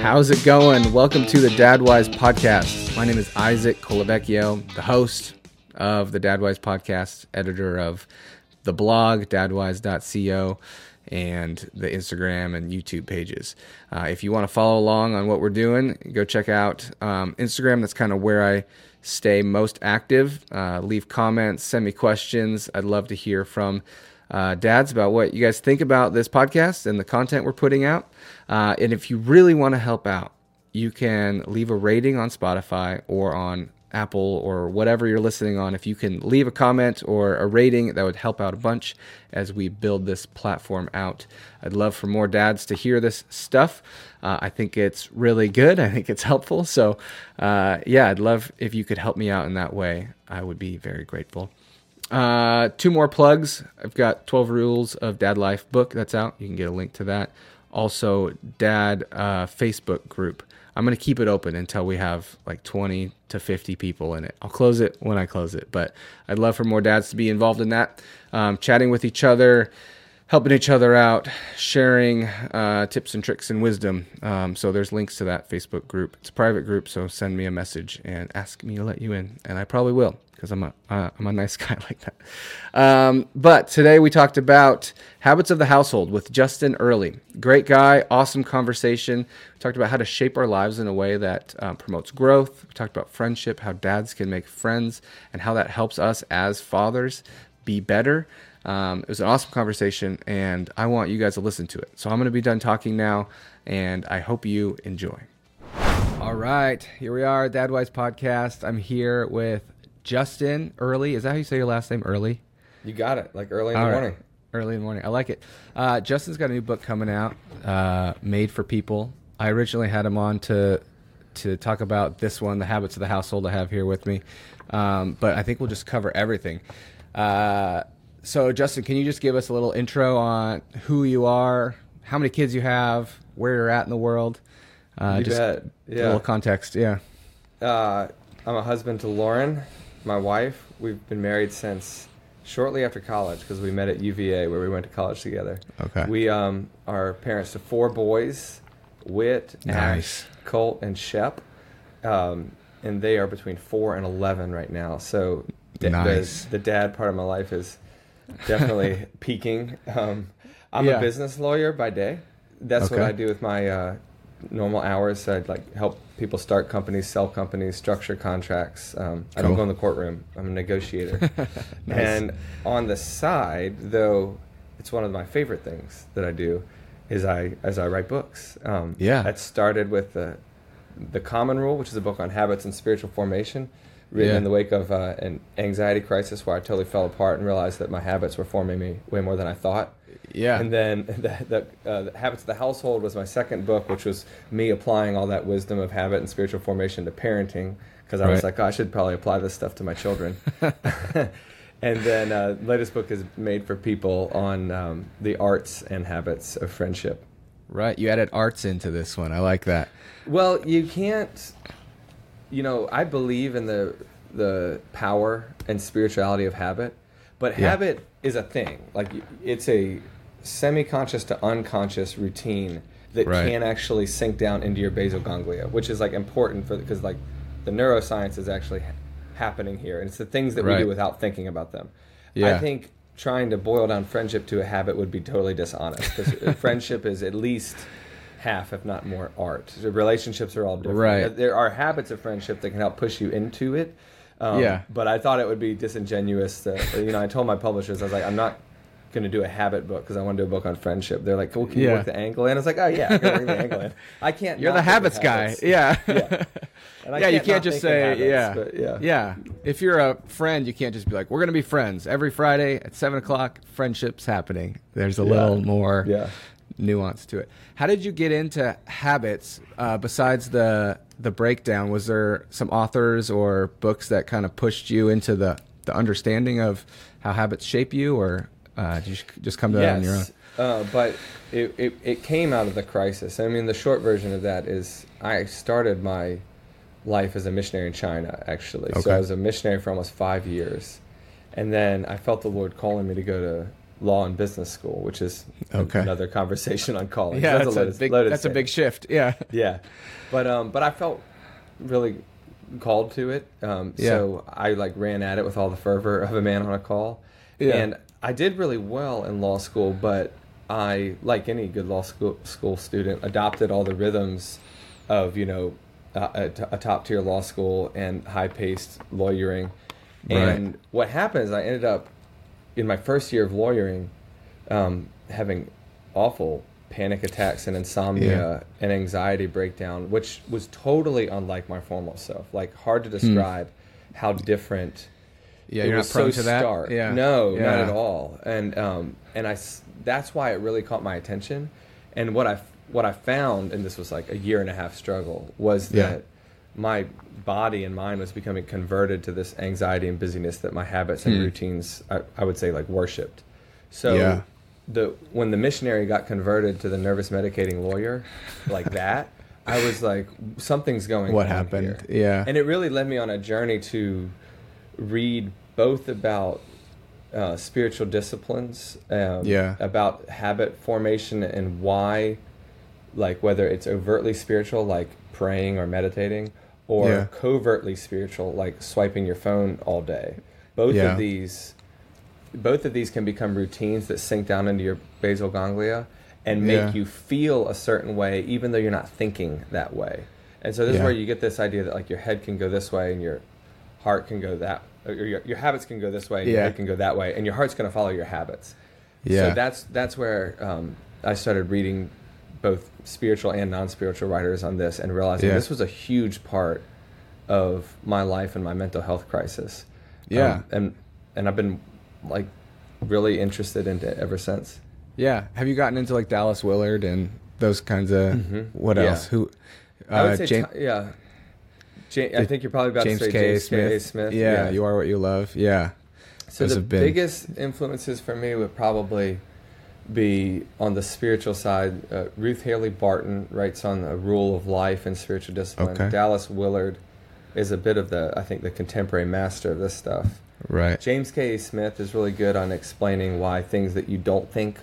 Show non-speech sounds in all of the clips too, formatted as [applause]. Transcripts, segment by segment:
How's it going? Welcome to the Dadwise podcast. My name is Isaac Colavecchio, the host of the Dadwise podcast, editor of the blog dadwise.co and the Instagram and YouTube pages. Uh, if you want to follow along on what we're doing, go check out um, Instagram. That's kind of where I stay most active. Uh, leave comments, send me questions. I'd love to hear from uh, dads about what you guys think about this podcast and the content we're putting out. Uh, and if you really want to help out, you can leave a rating on Spotify or on Apple or whatever you're listening on. If you can leave a comment or a rating, that would help out a bunch as we build this platform out. I'd love for more dads to hear this stuff. Uh, I think it's really good. I think it's helpful. So, uh, yeah, I'd love if you could help me out in that way. I would be very grateful. Uh, two more plugs. I've got 12 Rules of Dad Life book that's out. You can get a link to that. Also, Dad uh, Facebook group. I'm going to keep it open until we have like 20 to 50 people in it. I'll close it when I close it, but I'd love for more dads to be involved in that, um, chatting with each other, helping each other out, sharing uh, tips and tricks and wisdom. Um, so there's links to that Facebook group. It's a private group, so send me a message and ask me to let you in, and I probably will because I'm a uh, I'm a nice [laughs] guy like that. Um, but today we talked about habits of the household with Justin Earley. Great guy, awesome conversation. We talked about how to shape our lives in a way that um, promotes growth. We talked about friendship, how dads can make friends, and how that helps us as fathers be better. Um, it was an awesome conversation, and I want you guys to listen to it. So I'm going to be done talking now, and I hope you enjoy. All right, here we are, Dadwise Podcast. I'm here with Justin Earley. Is that how you say your last name? Early. You got it. Like early in All the right. morning. Early in the morning. I like it. Uh, Justin's got a new book coming out, uh, Made for People. I originally had him on to to talk about this one, the habits of the household. I have here with me, um, but I think we'll just cover everything. Uh, so, Justin, can you just give us a little intro on who you are, how many kids you have, where you're at in the world? Uh, You just bet. a little context. Yeah. Uh, I'm a husband to Lauren, my wife. We've been married since shortly after college because we met at UVA where we went to college together. Okay. We um, are parents to four boys, Whit, Nice. Ash, Colt, and Shep. Um, and they are between four and 11 right now. So da- Nice. the, the dad part of my life is definitely [laughs] peaking. Um, I'm Yeah. a business lawyer by day. That's what I do with my uh, normal hours. I'd like help people start companies, sell companies, structure contracts. Um, I don't go in the courtroom. I'm a negotiator. [laughs] Nice. And on the side, though, it's one of my favorite things that I do is I as I write books. Um, Yeah. That started with the the Common Rule, which is a book on habits and spiritual formation, written Yeah. in the wake of uh, an anxiety crisis where I totally fell apart and realized that my habits were forming me way more than I thought. Yeah. And then [laughs] the, the, uh, the Habits of the Household was my second book, which was me applying all that wisdom of habit and spiritual formation to parenting because I was like, oh, I should probably apply this stuff to my children. [laughs] [laughs] and then uh, latest book is made for people on um, the arts and habits of friendship. right. You added arts into this one. I like that. Well, you can't. You know, I believe in the the power and spirituality of habit, but Yeah. habit is a thing. Like it's a semi-conscious to unconscious routine that Right. can actually sink down into your basal ganglia, which is like important for because like the neuroscience is actually ha- happening here, and it's the things that we do without thinking about them. Yeah. I think trying to boil down friendship to a habit would be totally dishonest because [laughs] friendship is at least half, if not more, art. The relationships are all different. Right. There are habits of friendship that can help push you into it. Um, Yeah. But I thought it would be disingenuous. To, you know, I told my publishers, I was like, I'm not going to do a habit book because I want to do a book on friendship. They're like, well, can you Yeah. work the angle in? I was like, oh, yeah, I can work the angle in. I can't. You're the work the habits guy. habits. Yeah. Yeah. [laughs] And I yeah, you not can't just say yeah. habits, but yeah. yeah. If you're a friend, you can't just be like, "We're gonna be friends every Friday at seven o'clock." Friendship's happening. There's a Yeah. little more Yeah. nuance to it. How did you get into habits? Uh, besides the the breakdown, was there some authors or books that kind of pushed you into the the understanding of how habits shape you, or uh, did you just come to that on your own? Uh, but it, it, it came out of the crisis. I mean, the short version of that is I started my life as a missionary in China, actually. Okay. So I was a missionary for almost five years. And then I felt the Lord calling me to go to law and business school, which is Okay. another conversation on college. Yeah, that's, a, loaded- big. loaded That's a big shift. Yeah. [laughs] yeah but um but i felt really called to it um Yeah. so i like ran at it with all the fervor of a man on a call Yeah. and i did really well in law school but i like any good law school school student adopted all the rhythms of you know a, a, top tier law school and high paced lawyering and what happened is i ended up in my first year of lawyering um, having awful panic attacks and insomnia and anxiety breakdown, which was totally unlike my formal self. Like hard to describe how different. Hmm. Yeah, it you're not was prone so to that. stark. Yeah. No, not at all. And um, and I that's why it really caught my attention. And what I what I found, and this was like a year and a half struggle, was Yeah. My body and mind was becoming converted to this anxiety and busyness that my habits and Hmm. routines, I, I would say, like worshipped. So Yeah. the when the missionary got converted to the nervous medicating lawyer, like that, I was like, something's going. What on happened? here. Yeah. and it really led me on a journey to read both about uh, spiritual disciplines, um, Yeah. about habit formation and why, like whether it's overtly spiritual, like praying or meditating, or Yeah. covertly spiritual, like swiping your phone all day. Both Yeah. of these, both of these can become routines that sink down into your basal ganglia and make Yeah. you feel a certain way, even though you're not thinking that way. And so this is where you get this idea that like your head can go this way and your heart can go that, or your, your habits can go this way and your head can go that way, and your heart's going to follow your habits. Yeah. So that's that's where um, I started reading both spiritual and non-spiritual writers on this, and realizing Yeah. this was a huge part of my life and my mental health crisis. Yeah. Um, and and I've been like really interested in it ever since. Yeah. Have you gotten into like Dallas Willard and those kinds of what Mm-hmm. Yeah. else? Who? I would uh, say, ti- yeah. I think you're probably about James to say K. James Smith. K. Smith. Yeah, you are what you love. Yeah. So Those the biggest influences for me would probably be on the spiritual side. Uh, Ruth Haley Barton writes on the rule of life and spiritual discipline. Okay. Dallas Willard is a bit of the, I think, the contemporary master of this stuff. Right. James K. Smith is really good on explaining why things that you don't think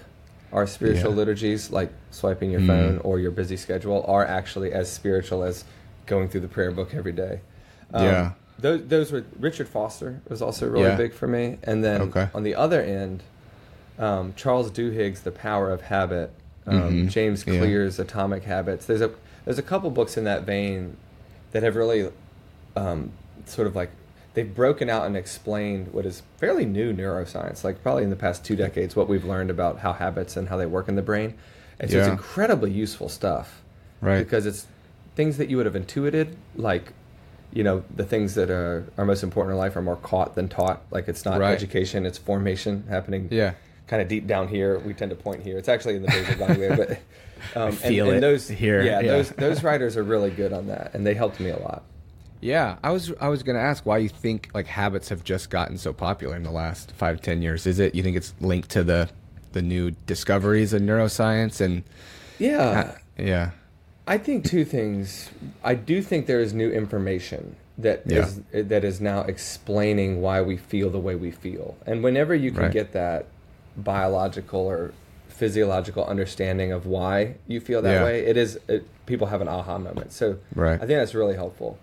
are spiritual Yeah. liturgies, like swiping your Mm. phone or your busy schedule, are actually as spiritual as going through the prayer book every day. Um, Yeah. Those, those were Richard Foster was also really Yeah. big for me, and then Okay. on the other end, um, Charles Duhigg's The Power of Habit, um, Mhm. James Yeah. Clear's Atomic Habits. There's a there's a couple books in that vein that have really um, sort of like they've broken out and explained what is fairly new neuroscience, like probably in the past two decades, what we've learned about how habits and how they work in the brain. And so it's incredibly useful stuff, Right. Because it's things that you would have intuited, like you know the things that are, are most important in life are more caught than taught. Like it's not Right. education; it's formation happening. Yeah. Kind of deep down here, we tend to point here. It's actually in the basal ganglia, but [laughs] um, and- and, those here, Yeah, yeah. those those [laughs] writers are really good on that, and they helped me a lot. Yeah, I was I was gonna ask why you think like habits have just gotten so popular in the last five ten years. Is it you think it's linked to the the new discoveries in neuroscience and Yeah, yeah I think two things. I do think there is new information that Yeah. is that is now explaining why we feel the way we feel. And whenever you can Right. get that biological or physiological understanding of why you feel that Yeah. way, it is it, people have an aha moment. So Right. I think that's really helpful.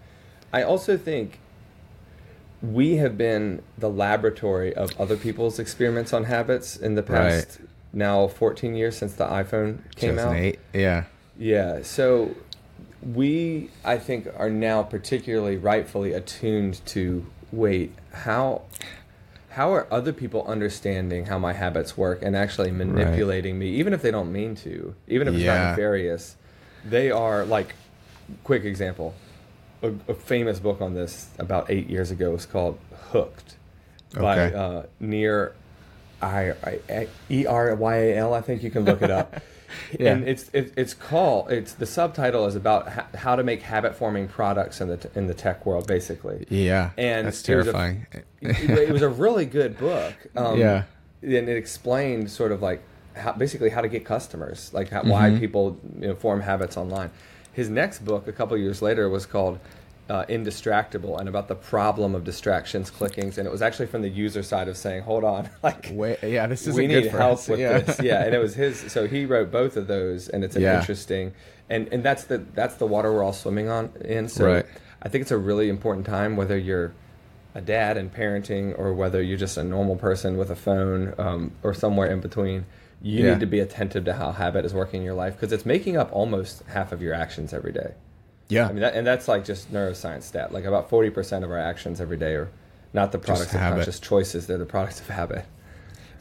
I also think we have been the laboratory of other people's experiments on habits in the past now 14 years since the iPhone came out. 2008 yeah Yeah, so we, I think, are now particularly rightfully attuned to wait, how how are other people understanding how my habits work and actually manipulating me, even if they don't mean to, even if it's Yeah. not nefarious? They are like, quick example, a, a famous book on this about eight years ago was called Hooked by Okay. uh, Nir I, I, E R Y A L. I think you can look it up. [laughs] Yeah. And it's it, it's called it's the subtitle is about ha- how to make habit forming products in the t- in the tech world basically. yeah And that's it was a- terrifying [laughs] it, it was a really good book. Um, Yeah. and it explained sort of like how, basically how to get customers, like how, why Mhm. people you know, form habits online. His next book, a couple years later, was called uh, indistractable and about the problem of distractions, clickings, and it was actually from the user side of saying, "Hold on, [laughs] like, Wait, yeah, this is we need for help us. with yeah. this." Yeah, and it was his. So he wrote both of those, and it's an Yeah. interesting, and and that's the that's the water we're all swimming on in. So Right. I think it's a really important time, whether you're a dad and parenting, or whether you're just a normal person with a phone, um, or somewhere in between. You Yeah. need to be attentive to how habit is working in your life because it's making up almost half of your actions every day. Yeah. I mean, that, and that's like just neuroscience stat. Like about forty percent of our actions every day are not the products of habit. conscious choices; they're the products of habit.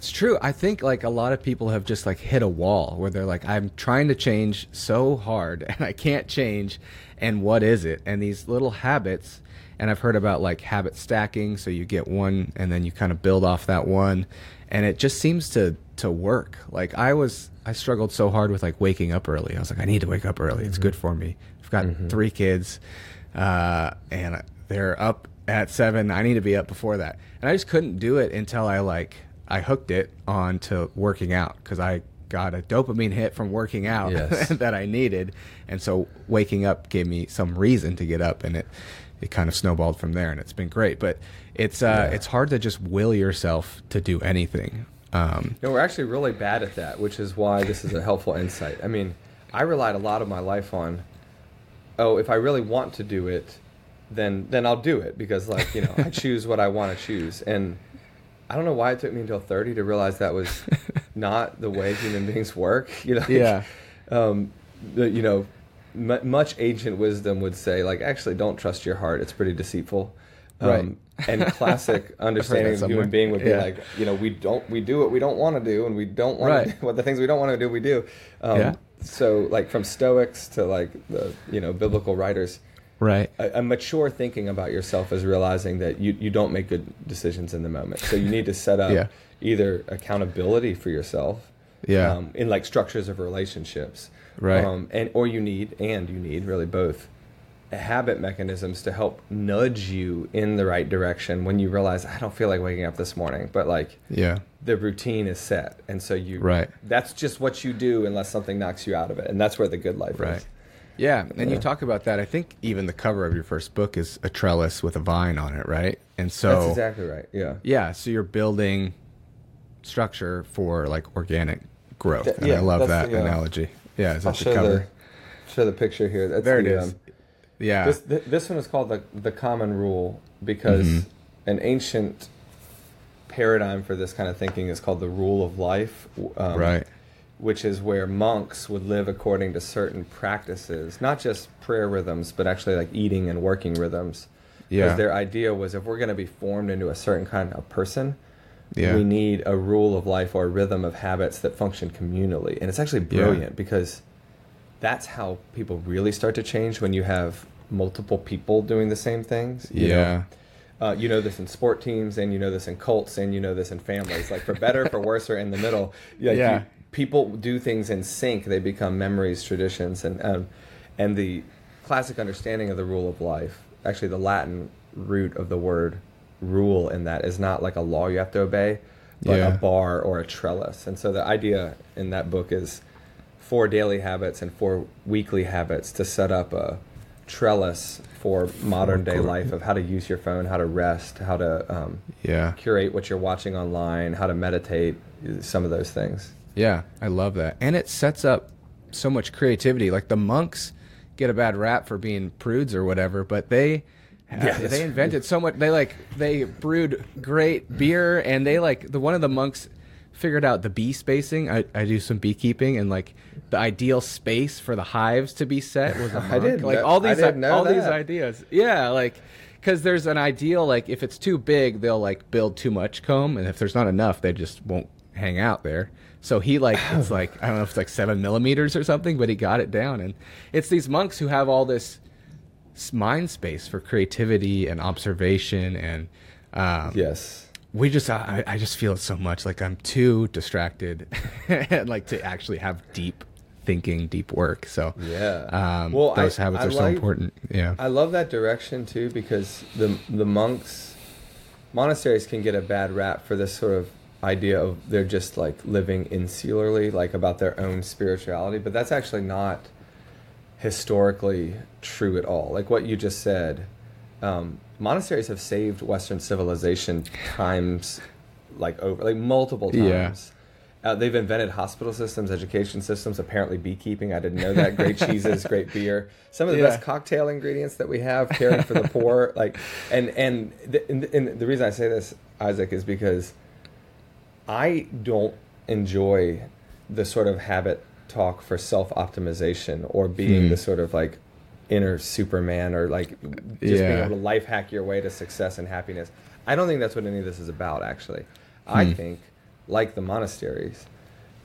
It's true. I think like a lot of people have just like hit a wall where they're like, I'm trying to change so hard [laughs] and I can't change. And what is it? And these little habits, and I've heard about like habit stacking. So you get one and then you kind of build off that one. And it just seems to, to work. Like I was, I struggled so hard with like waking up early. I was like, I need to wake up early. It's mm-hmm. good for me. Got three kids, uh, and they're up at seven. I need to be up before that. And I just couldn't do it until I like I hooked it on to working out because I got a dopamine hit from working out [laughs] Yes. that I needed, and so waking up gave me some reason to get up, and it it kind of snowballed from there, and it's been great. But it's uh, Yeah. it's hard to just will yourself to do anything. Um, No, we're actually really bad at that, which is why this is a helpful insight. I mean, I relied a lot of my life on, oh, if I really want to do it, then then I'll do it because like you know I [laughs] choose what I want to choose, and I don't know why it took me until thirty to realize that was [laughs] not the way human beings work. You know, like, Yeah. [laughs] um, the, you know, m- much ancient wisdom would say like actually don't trust your heart; it's pretty deceitful. Um, Right. and classic understanding of human being would be Yeah. like, you know, we don't we do what we don't want to do, and we don't want Right. what the things we don't want to do, we do. Um, Yeah. So like from Stoics to like the you know biblical writers, right. a, a mature thinking about yourself is realizing that you you don't make good decisions in the moment. So you need to set up Yeah. either accountability for yourself, Yeah. um, in like structures of relationships, Right. Um, and or you need and you need really both habit mechanisms to help nudge you in the right direction when you realize I don't feel like waking up this morning, but like Yeah. the routine is set, and so you Right. That's just what you do unless something knocks you out of it, and that's where the good life is, Right. is. Yeah, and you talk about that. I think even the cover of your first book is a trellis with a vine on it, right? And so That's exactly right. Yeah. yeah, so you're building structure for like organic growth. Th- and yeah, I love that the, uh, analogy. Yeah, is I'll the show cover? the show the picture here. That's there it the, is. um, yeah. This th- this one is called the the common rule because Mhm. an ancient paradigm for this kind of thinking is called the rule of life. Um, right. Which is where monks would live according to certain practices, not just prayer rhythms, but actually like eating and working rhythms. Yeah. Because their idea was if we're going to be formed into a certain kind of person, Yeah. we need a rule of life or a rhythm of habits that function communally. And it's actually Yeah. brilliant because that's how people really start to change when you have multiple people doing the same things. you know? yeah. Uh, you know this in sport teams, and you know this in cults, and you know this in families. Like for better, for worse, or in the middle. Like Yeah. you- people do things in sync. They become memories, traditions, and um, and the classic understanding of the rule of life. Actually, the Latin root of the word "rule" in that is not like a law you have to obey, but Yeah. a bar or a trellis. And so the idea in that book is four daily habits and four weekly habits to set up a trellis for modern day life of how to use your phone, how to rest, how to um, Yeah. curate what you're watching online, how to meditate, some of those things. Yeah, I love that. And it sets up so much creativity. Like the monks get a bad rap for being prudes or whatever, but they Yeah, that's they invented so much. They like they brewed great beer and they like the one of the monks figured out the bee spacing. I, I do some beekeeping and like the ideal space for the hives to be set was a [laughs] I monk. didn't like know- all I these know all these ideas. Yeah, like because there's an ideal like if it's too big they'll like build too much comb and if there's not enough they just won't hang out there so he like it's [coughs] like i don't know if it's like seven millimeters or something but he got it down and it's these monks who have all this mind space for creativity and observation and um, Yes. We just I, I just feel it so much. Like i'm too distracted and [laughs] like to actually have deep thinking deep work. So Yeah. um, Well, those I- habits I are so important. Yeah. I love that direction too because the the monks monasteries can get a bad rap for this sort of idea of they're just like living insularly like about their own spirituality but that's actually not historically true at all. Like what you just said um, monasteries have saved Western civilization times like over like multiple times. Yeah. Uh, they've invented hospital systems, education systems, apparently beekeeping. I didn't know that. Great [laughs] cheeses, great beer. Some of the Yeah. best cocktail ingredients that we have, caring for the [laughs] poor. Like, and and the, and, and the reason I say this, Isaac, is because I don't enjoy the sort of habit talk for self optimization or being Hmm. the sort of like inner Superman or like just being able to life hack your way to success and happiness. I don't think that's what any of this is about, actually. I Hmm. think, like the monasteries,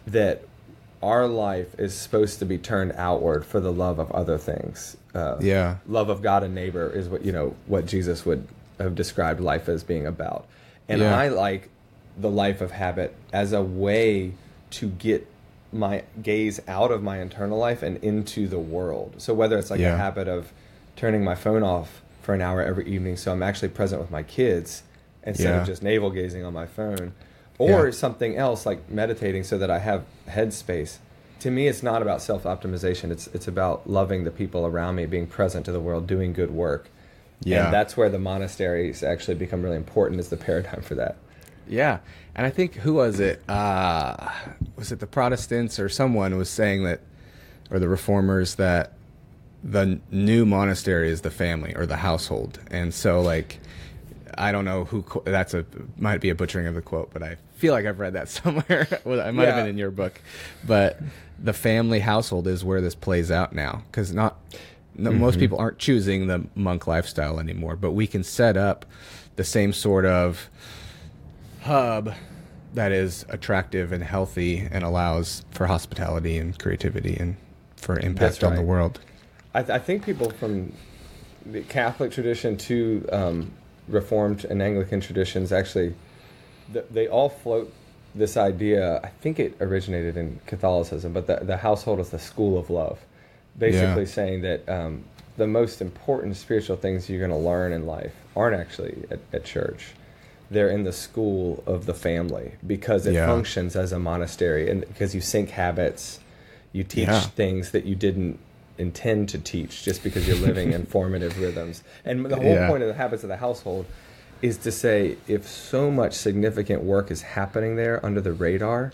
that our life is supposed to be turned outward for the love of other things. Uh, Yeah. love of God and neighbor is what you know what Jesus would have described life as being about. And Yeah. I like the life of habit as a way to get my gaze out of my internal life and into the world. So whether it's like Yeah. a habit of turning my phone off for an hour every evening so I'm actually present with my kids instead Yeah. of just navel gazing on my phone or Yeah. something else like meditating so that I have headspace. To me it's not about self-optimization. It's it's about loving the people around me, being present to the world, doing good work. Yeah. And that's where the monasteries actually become really important is the paradigm for that. Yeah, and I think who was it? Uh, was it the Protestants or someone was saying that, or the Reformers that the new monastery is the family or the household, and so like, I don't know who that's a might be a butchering of the quote, but I feel like I've read that [laughs] somewhere. well, it might have been in your book, but the family household is where this plays out now because not. No, Most people aren't choosing the monk lifestyle anymore, but we can set up the same sort of hub that is attractive and healthy and allows for hospitality and creativity and for impact on the world. I, th- I think people from the Catholic tradition to um, Reformed and Anglican traditions actually, th- they all float this idea. I think it originated in Catholicism, but the, the household is the school of love. Basically, Yeah. saying that um, the most important spiritual things you're going to learn in life aren't actually at, at church. They're in the school of the family because it Yeah. functions as a monastery and because you sink habits, you teach Yeah. things that you didn't intend to teach just because you're living in [laughs] formative rhythms. And the whole Yeah. point of the habits of the household is to say if so much significant work is happening there under the radar,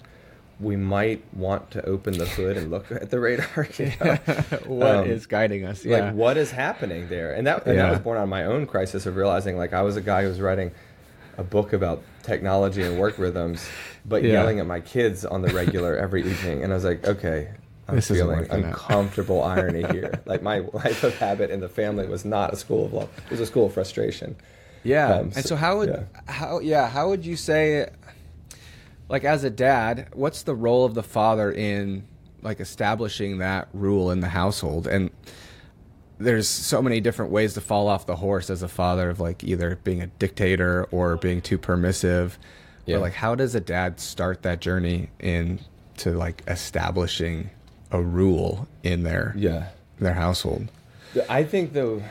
we might want to open the hood and look at the radar. [laughs] You [laughs] know? What is Um, guiding us? Yeah. Like what is happening there? And that and that was born out of my own crisis of realizing like I was a guy who was writing a book about technology and work rhythms, but Yeah. yelling at my kids on the regular every evening. And I was like, okay, I'm This feeling uncomfortable irony here. [laughs] Like my life of habit in the family was not a school of love; it was a school of frustration. Yeah. Um, and so- so how would yeah. how yeah, how would you say like as a dad, what's the role of the father in like establishing that rule in the household and there's so many different ways to fall off the horse as a father of like either being a dictator or being too permissive. Yeah. Or like how does a dad start that journey in to like establishing a rule in their Yeah, their household? I think the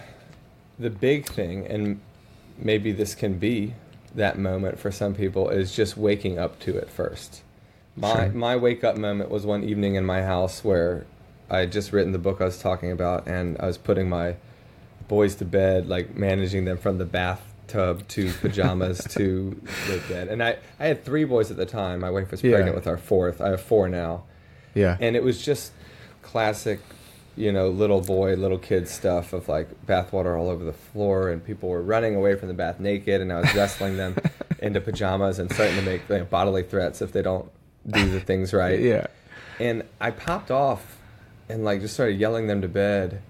the big thing, and maybe this can be that moment for some people, is just waking up to it first. My Sure. my wake up moment was one evening in my house where I had just written the book I was talking about, and I was putting my boys to bed, like managing them from the bathtub to [laughs] pajamas to the bed. And I, I had three boys at the time. My wife was Yeah. pregnant with our fourth. I have four now Yeah. and it was just classic you know little boy little kid stuff of like bathwater all over the floor and people were running away from the bath naked and i was wrestling them [laughs] into pajamas and starting to make like, bodily threats if they don't do the things right yeah. and i popped off and like just started yelling them to bed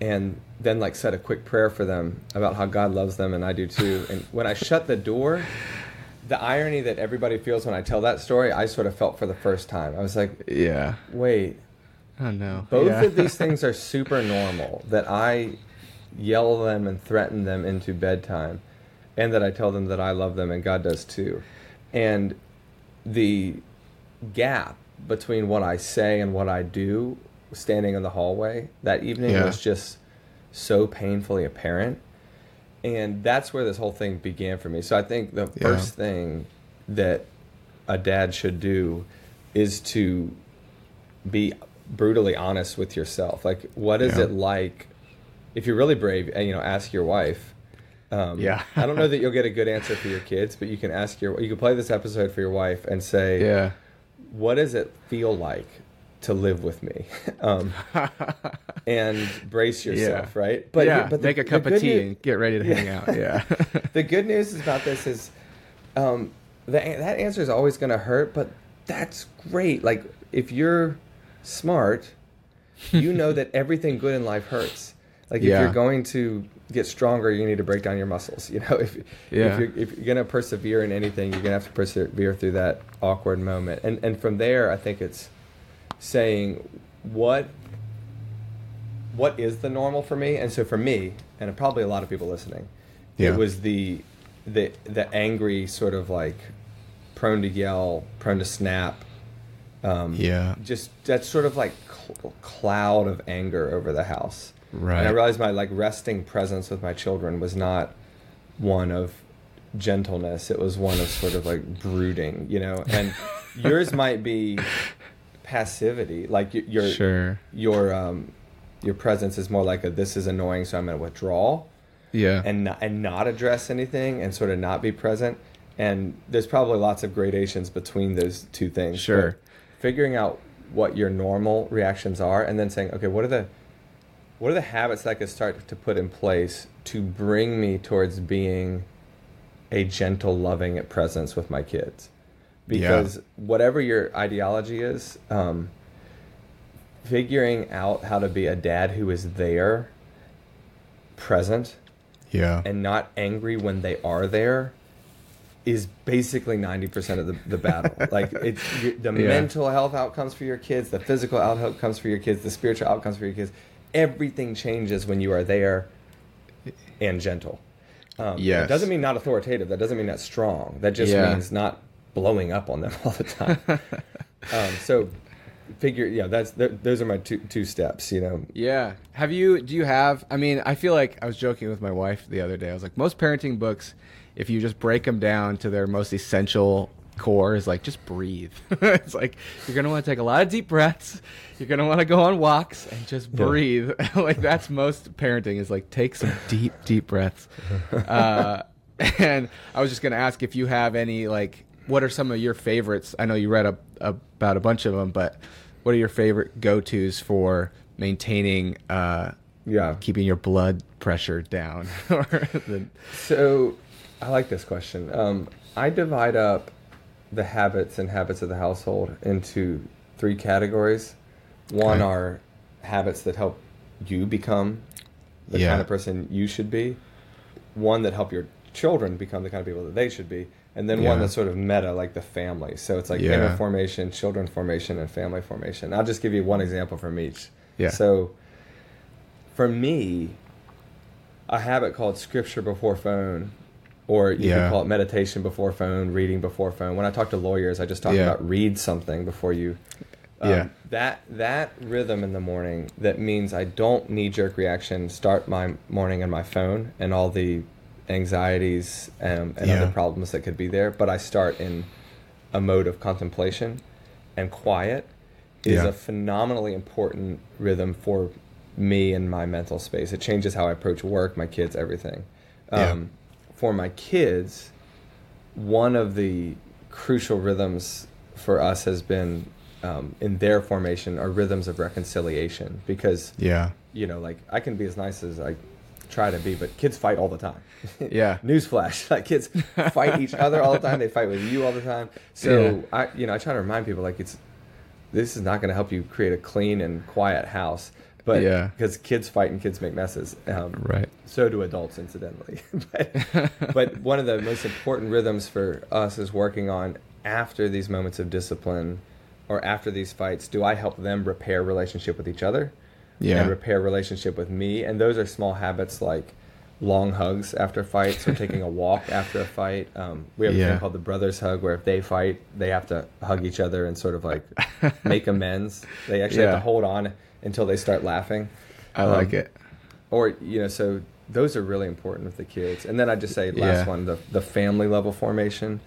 and then like said a quick prayer for them about how god loves them and i do too and when i shut the door the irony that everybody feels when i tell that story i sort of felt for the first time i was like Yeah. wait Oh no. both Yeah. of these things are [laughs] super normal that I yell them and threaten them into bedtime and that I tell them that I love them and God does too. And the gap between what I say and what I do standing in the hallway that evening Yeah. was just so painfully apparent. And that's where this whole thing began for me. So I think the Yeah. first thing that a dad should do is to be brutally honest with yourself. Like, what is Yeah. it like? If you're really brave, and you know, ask your wife, Um, Yeah. I don't know that you'll get a good answer for your [laughs] kids, but you can ask your you can play this episode for your wife and say, Yeah. "What does it feel like to live with me?" [laughs] um, [laughs] and brace yourself, right? But yeah, the- make a cup of tea news- and get ready to hang out. Yeah. [laughs] the good news about this is um, the, that answer is always going to hurt, but that's great. Like, if you're smart, you know that everything good in life hurts. Like, Yeah. if you're going to get stronger, you need to break down your muscles. You know, if, Yeah. if you're, if you're going to persevere in anything, you're going to have to persevere through that awkward moment. And, and from there, I think it's saying, what what is the normal for me? And so for me, and probably a lot of people listening, Yeah. it was the the the angry sort of like prone to yell, prone to snap. Um, Yeah. Just that sort of like cl- cloud of anger over the house. Right. And I realized my like resting presence with my children was not one of gentleness. It was one of sort of like brooding, you know. And [laughs] yours might be passivity, like your Sure. your um your presence is more like a this is annoying, so I'm going to withdraw Yeah. and not, and not address anything and sort of not be present. And there's probably lots of gradations between those two things. Sure. Figuring out what your normal reactions are, and then saying, okay, what are the what are the habits that I could start to put in place to bring me towards being a gentle, loving presence with my kids? Because whatever your ideology is, um, figuring out how to be a dad who is there, present, yeah. and not angry when they are there is basically 90% of the, the battle. [laughs] like it's the Yeah. mental health outcomes for your kids, the physical outcomes for your kids, the spiritual outcomes for your kids. Everything changes when you are there and gentle. Um, Yes. Doesn't mean not authoritative. That doesn't mean not strong. That just Yeah. means not blowing up on them [laughs] all the time. [laughs] um, so figure, yeah, that's, th- those are my two, two steps, you know? Yeah. Have you, do you have, I mean, I feel like I was joking with my wife the other day. I was like, most parenting books, if you just break them down to their most essential core, is like, just breathe. [laughs] it's like, you're going to want to take a lot of deep breaths. You're going to want to go on walks and just Yeah. breathe. like, that's most parenting is like, take some deep, deep breaths. Uh, and I was just going to ask if you have any, like, what are some of your favorites? I know you read a, about a bunch of them, but what are your favorite go-tos for maintaining uh, Yeah. keeping your blood pressure down [laughs] the, So, I like this question. Um, I divide up the habits and habits of the household into three categories. One Okay. are habits that help you become the Yeah. kind of person you should be. One that help your children become the kind of people that they should be. And then one that's sort of meta, like the family. So it's like Yeah. inner formation, children formation, and family formation. I'll just give you one example from each. Yeah. So for me, a habit called scripture before phone, or you Yeah. could call it meditation before phone, reading before phone. When I talk to lawyers, I just talk Yeah. about read something before you. um, Yeah. That that rhythm in the morning that means I don't knee jerk reaction start my morning on my phone and all the anxieties um, and Yeah. other problems that could be there, but I start in a mode of contemplation and quiet is Yeah. a phenomenally important rhythm for me and my mental space. It changes how I approach work, my kids, everything. Yeah. Um, for my kids, one of the crucial rhythms for us has been um, in their formation are rhythms of reconciliation because yeah you know like I can be as nice as I try to be, but kids fight all the time. [laughs] Yeah. [laughs] Newsflash: [laughs] like kids fight each other all the time. They fight with you all the time. So I, you know, I try to remind people like it's this is not going to help you create a clean and quiet house. But Yeah. because kids fight and kids make messes. Um, right so do adults, incidentally. but, but one of the most important rhythms for us is working on after these moments of discipline or after these fights. Do I help them repair relationship with each other? Yeah. And repair relationship with me. And those are small habits like long hugs after fights or taking a walk after a fight. Um, we have a Yeah. thing called the brothers hug where if they fight, they have to hug each other and sort of like make amends. They actually have to hold on until they start laughing. i Um, like it or you know so those are really important with the kids and then i just say last Yeah. one the, the family level formation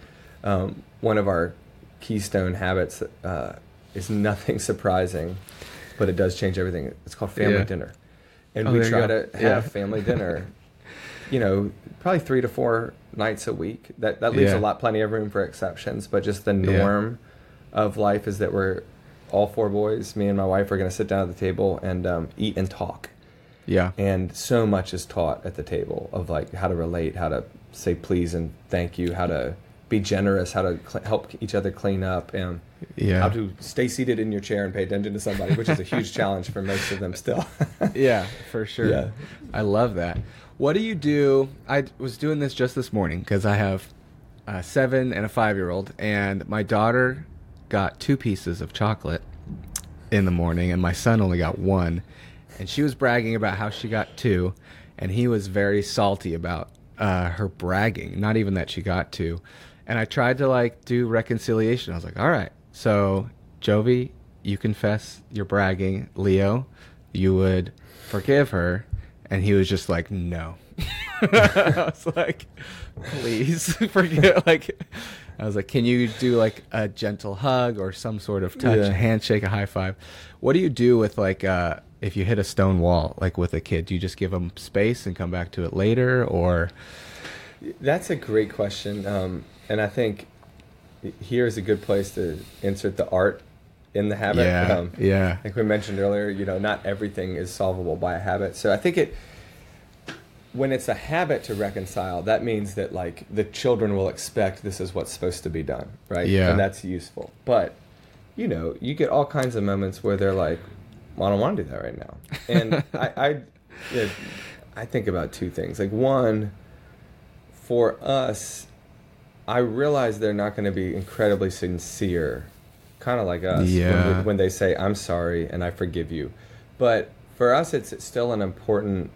um, one of our keystone habits uh, is nothing [laughs] surprising but it does change everything it's called family Yeah. dinner and Oh, we try to Yeah. have family dinner [laughs] you know, probably three to four nights a week. That that leaves Yeah. a lot, plenty of room for exceptions. But just the Yeah. norm of life is that we're all four boys. Me and my wife are going to sit down at the table and um, eat and talk. Yeah. And so much is taught at the table of like how to relate, how to say please and thank you, how to be generous, how to cl- help each other clean up, and Yeah. how to stay seated in your chair and pay attention to somebody, which is a huge [laughs] challenge for most of them still. [laughs] yeah, for sure. Yeah. I love that. What do you do? I was doing this just this morning because I have a seven and a five year old, and my daughter got two pieces of chocolate in the morning, and my son only got one. And she was bragging about how she got two, and he was very salty about uh, her bragging, not even that she got two. And I tried to like do reconciliation. I was like, all right, so Jovi, you confess you're bragging. Leo, you would forgive her. And he was just like, no. [laughs] I was like, please [laughs] forgive. [laughs] Like, I was like, can you do like a gentle hug or some sort of touch, Yeah. a handshake, a high five? What do you do with like, uh, if you hit a stone wall, like with a kid? Do you just give them space and come back to it later? Or, That's a great question, um, and I think here's a good place to insert the art in the habit. yeah, Um, yeah, like we mentioned earlier, you know, not everything is solvable by a habit. So I think it when it's a habit to reconcile, that means that like the children will expect this is what's supposed to be done, right? Yeah. And that's useful. But you know, you get all kinds of moments where they're like, well, I don't want to do that right now. And [laughs] I I, you know, I think about two things. Like one, for us, I realize they're not going to be incredibly sincere, kind of like us, when, we, when they say, I'm sorry and I forgive you. But for us, it's, it's still an important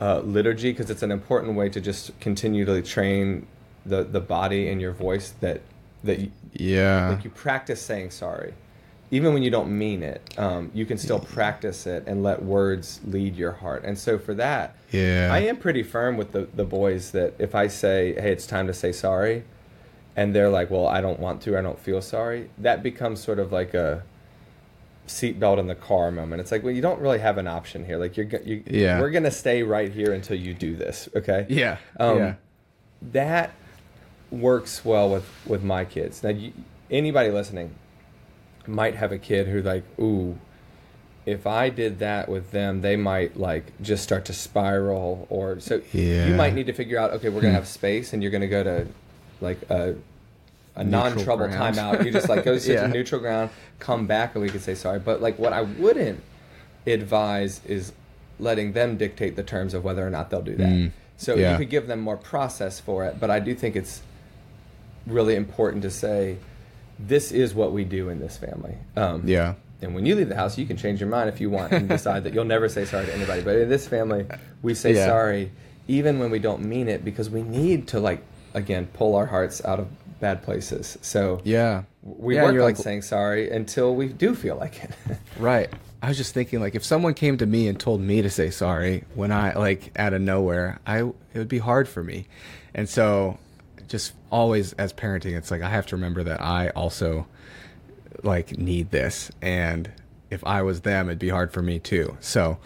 uh, liturgy because it's an important way to just continually train the, the body and your voice that, that you, yeah, like you practice saying sorry. Even when you don't mean it, um, you can still practice it and let words lead your heart. And so for that, yeah. I am pretty firm with the, the boys that if I say, hey, it's time to say sorry, and they're like, well, I don't want to, I don't feel sorry, that becomes sort of like a seatbelt in the car moment. It's like, well, you don't really have an option here. Like, you're, you, Yeah. we're going to stay right here until you do this, okay? yeah, Um, yeah, That works well with, with my kids. Now, you, anybody listening might have a kid who, like, ooh, if I did that with them, they might like just start to spiral, or so Yeah. you might need to figure out. Okay, we're gonna have space, and you're gonna go to like a a non-trouble timeout. You just like go [laughs] sit Yeah. to neutral ground, come back, and we can say sorry. But like what I wouldn't advise is letting them dictate the terms of whether or not they'll do that. Mm, So yeah. you could give them more process for it, but I do think it's really important to say this is what we do in this family. Um, yeah, and when you leave the house, you can change your mind if you want and [laughs] decide that you'll never say sorry to anybody. But in this family, we say Yeah. sorry even when we don't mean it because we need to like again pull our hearts out of bad places. So yeah. we Yeah, work on like- saying sorry until we do feel like it. [laughs] Right. I was just thinking like if someone came to me and told me to say sorry when I like out of nowhere, I it would be hard for me. And so just always as parenting it's like I have to remember that I also like need this and if I was them it'd be hard for me too. So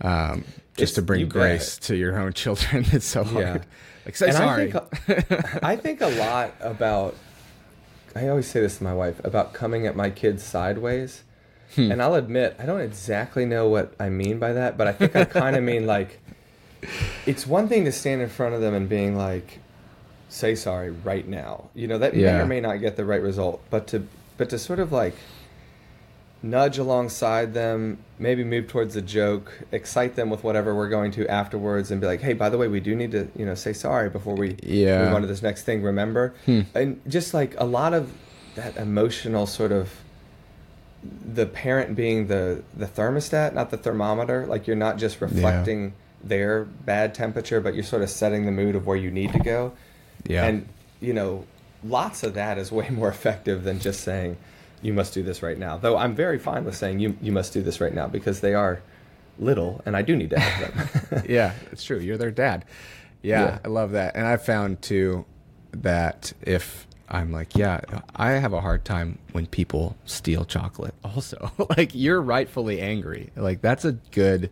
um just It's- to bring grace to your own [laughs] children it's so hard. Yeah. Like say And sorry. I think, [laughs] I think a lot about. I always say this to my wife about coming at my kids sideways, Hmm. and I'll admit I don't exactly know what I mean by that, but I think I kind of [laughs] mean like. It's one thing to stand in front of them and being like, "Say sorry right now." You know that may or may not get the right result, but to but to sort of like nudge alongside them, maybe move towards the joke, excite them with whatever we're going to afterwards, and be like, "Hey, by the way, we do need to, you know, say sorry before we Yeah. move on to this next thing." Remember, Hmm. and just like a lot of that emotional sort of the parent being the the thermostat, not the thermometer. Like you're not just reflecting their bad temperature, but you're sort of setting the mood of where you need to go. Yeah. And you know, lots of that is way more effective than just saying you must do this right now. Though I'm very fine with saying you you must do this right now because they are little and I do need to have them. [laughs] yeah, it's true. You're their dad. Yeah, Yeah. I love that. And I found too that if I'm like, yeah, I have a hard time when people steal chocolate. [laughs] Also, like you're rightfully angry. Like that's a good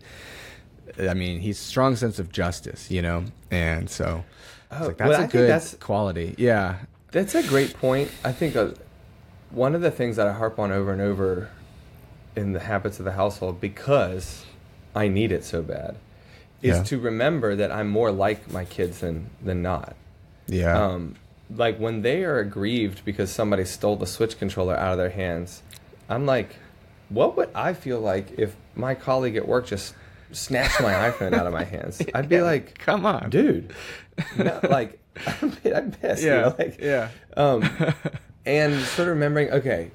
I mean, he's strong sense of justice, you know, and so Oh, like, that's well, I a think good that's- quality. Yeah, That's a great point. I think uh, one of the things that I harp on over and over in the habits of the household because I need it so bad is Yeah. to remember that I'm more like my kids than than not. yeah, Um, like when they are aggrieved because somebody stole the Switch controller out of their hands, I'm like, what would I feel like if my colleague at work just snatched my iPhone out of my hands? [laughs] I'd be Yeah, like, come on, dude, [laughs] no, like I'm, I'm pissed. you Yeah, know, like, yeah. um, [laughs] and sort of remembering, okay,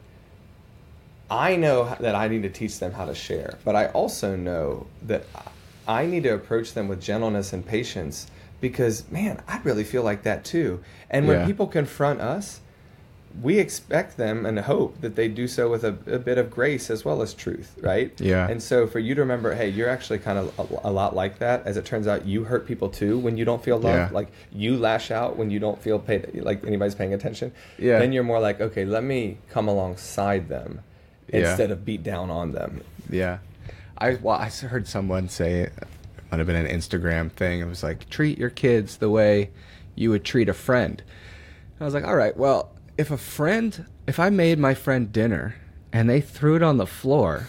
I know that I need to teach them how to share, but I also know that I need to approach them with gentleness and patience because, man, I really feel like that too. And when Yeah. people confront us, we expect them and hope that they do so with a, a bit of grace as well as truth, right? Yeah. And so for you to remember, hey, you're actually kind of a, a lot like that. As it turns out, you hurt people too when you don't feel loved. Yeah. Like you lash out when you don't feel paid, like anybody's paying attention. Yeah. Then you're more like, okay, let me come alongside them Yeah. instead of beat down on them. Yeah, I well, I heard someone say it might have been an Instagram thing. It was like treat your kids the way you would treat a friend. I was like, all right, well, if a friend, if I made my friend dinner and they threw it on the floor,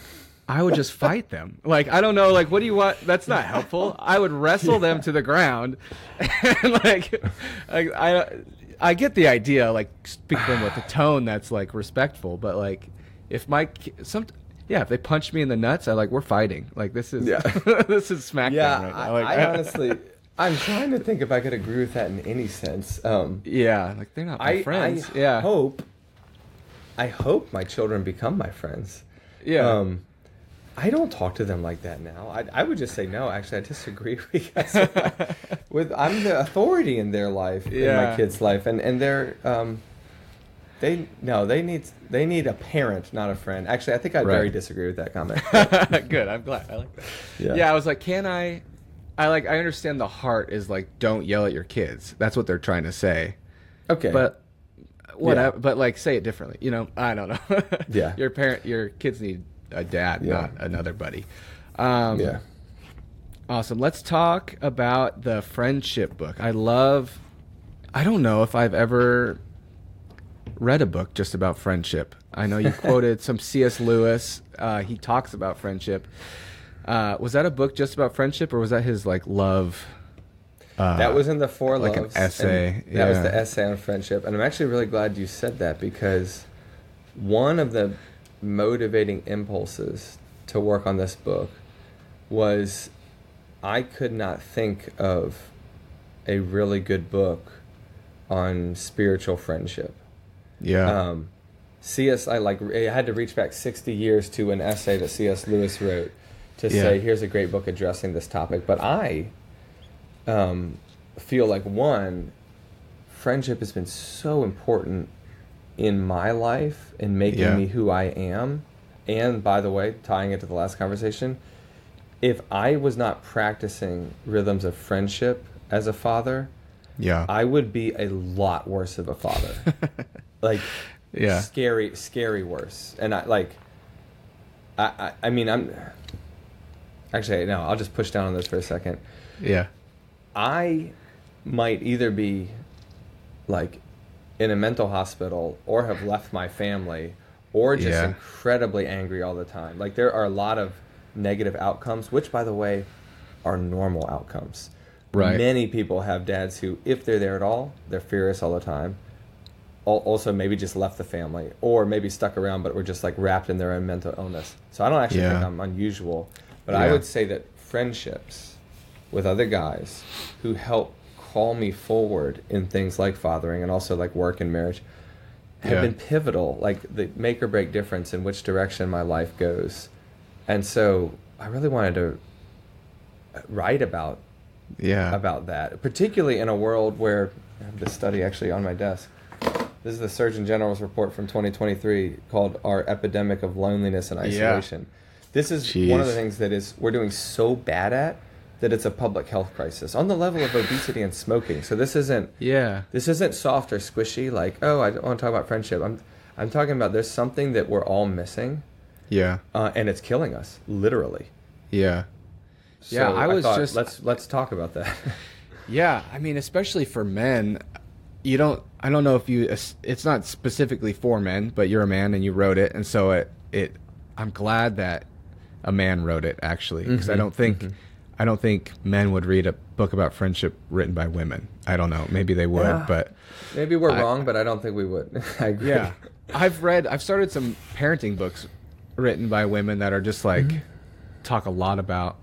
I would just fight them. [laughs] Like I don't know, like what do you want? That's not helpful. I would wrestle them to the ground, [laughs] and like, like I, I get the idea. Like speak to them with a tone that's like respectful, but like if my some. Yeah, if they punch me in the nuts, I like we're fighting. Like this is Yeah. [laughs] this is SmackDown Yeah, right now. I, Like, I honestly, I'm trying to think if I could agree with that in any sense. Um, yeah, like they're not my I, friends. I yeah, hope, I hope my children become my friends. yeah, Um, I don't talk to them like that now. I, I would just say no. Actually, I disagree [laughs] because with I'm the authority in their life, in my kids' life, and and they're um, they no, they need they need a parent, not a friend. Actually, I think I Right. very disagree with that comment. [laughs] Good. I'm glad. I like that. Yeah. Yeah. I was like, can I? I like. I understand the heart is like, don't yell at your kids. That's what they're trying to say. okay, But whatever. But like, say it differently. You know, I don't know. [laughs] Yeah. Your parent, your kids need a dad, Yeah. not another buddy. Um, yeah, Awesome. Let's talk about the friendship book. I love. I don't know if I've ever read a book just about friendship. I know you [laughs] quoted some C.S. Lewis. Uh, he talks about friendship. Uh, was that a book just about friendship, or was that his like love? Uh, that was in the four like an essay, and That was the essay on friendship, and I'm actually really glad you said that because one of the motivating impulses to work on this book was I could not think of a really good book on spiritual friendship. yeah, Um, C.S. I like I had to reach back 60 years to an essay that C.S. Lewis wrote to Yeah. say here's a great book addressing this topic. But I um, feel like one friendship has been so important in my life in making Yeah. me who I am. And by the way, tying it to the last conversation, if I was not practicing rhythms of friendship as a father, yeah, I would be a lot worse of a father. [laughs] like Yeah. scary scary worse and i like I, I i mean i'm actually no i'll just push down on this for a second. Yeah, i might either be like in a mental hospital or have left my family or just Yeah. incredibly angry all the time. Like there are a lot of negative outcomes which by the way are normal outcomes. Right. many people have dads who if they're there at all they're furious all the time. Also maybe just left the family or maybe stuck around but were just like wrapped in their own mental illness. So i don't actually think i'm unusual but i would say that friendships with other guys who help call me forward in things like fathering and also like work and marriage have Yeah. been pivotal like the make or break difference in which direction my life goes and so i really wanted to uh, write about yeah, about that, particularly in a world where I have this study actually on my desk. This is the Surgeon General's report from 2023 called "Our Epidemic of Loneliness and Yeah. Isolation." This is one of the things that is we're doing so bad at that it's a public health crisis on the level of obesity and smoking. So this isn't yeah, this isn't soft or squishy like oh I don't want to talk about friendship. I'm I'm talking about there's something that we're all missing, yeah, uh, and it's killing us literally. yeah. Yeah, I was thought, just- let's let's talk about that. [laughs] Yeah, I mean, especially for men, you don't. I don't know if you. It's not specifically for men, but you're a man and you wrote it, and so it. It. I'm glad that a man wrote it actually, because I Mhm, don't think. I don't think men would read a book about friendship written by women. I don't know. Maybe they would, Yeah. but Maybe we're I- wrong, but I don't think we would. [laughs] I agree. yeah, I've read. I've started some parenting books written by women that are just like Mm-hmm. talk a lot about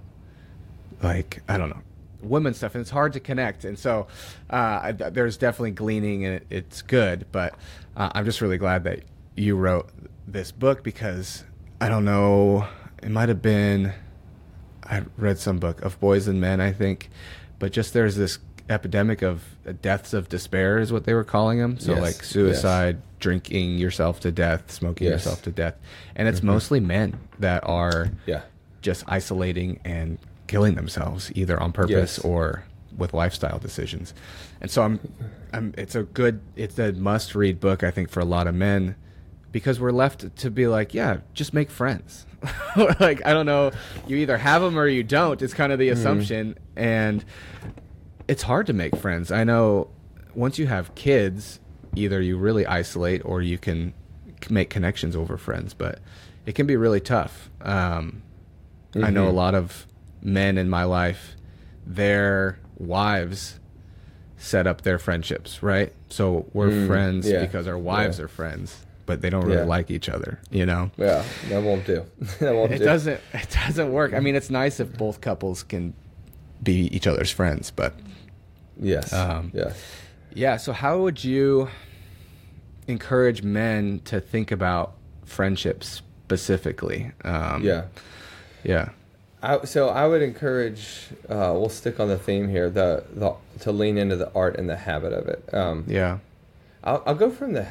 like I don't know women stuff, and it's hard to connect. And so uh, I, there's definitely gleaning, and it, it's good. But uh, I'm just really glad that you wrote this book because I don't know. It might have been I read some book of boys and men, I think, but just there's this epidemic of deaths of despair is what they were calling them. So Yes, like suicide, drinking yourself to death, smoking Yes. yourself to death, and it's mm-hmm. mostly men that are Yeah. just isolating and killing themselves either on purpose Yes. or with lifestyle decisions. And so I'm, I'm. It's a good. It's a must-read book, I think, for a lot of men, because we're left to be like, yeah, just make friends. [laughs] like I don't know, you either have them or you don't. It's kind of the assumption, and it's hard to make friends. I know once you have kids, either you really isolate or you can make connections over friends, but it can be really tough. Um, I know a Mhm. lot of men in my life, their wives set up their friendships, right? So we're Mm, friends yeah, because our wives yeah. are friends, but they don't really Yeah. like each other, you know? Yeah. That won't do. [laughs] that won't It do. doesn't it doesn't work. I mean, it's nice if both couples can be each other's friends, but Yes. Um, yes. Yeah. So, how would you encourage men to think about friendships specifically? Um, Yeah. Yeah. I, so I would encourage. Uh, we'll stick on the theme here. The the to lean into the art and the habit of it. Um, Yeah. I'll, I'll go from the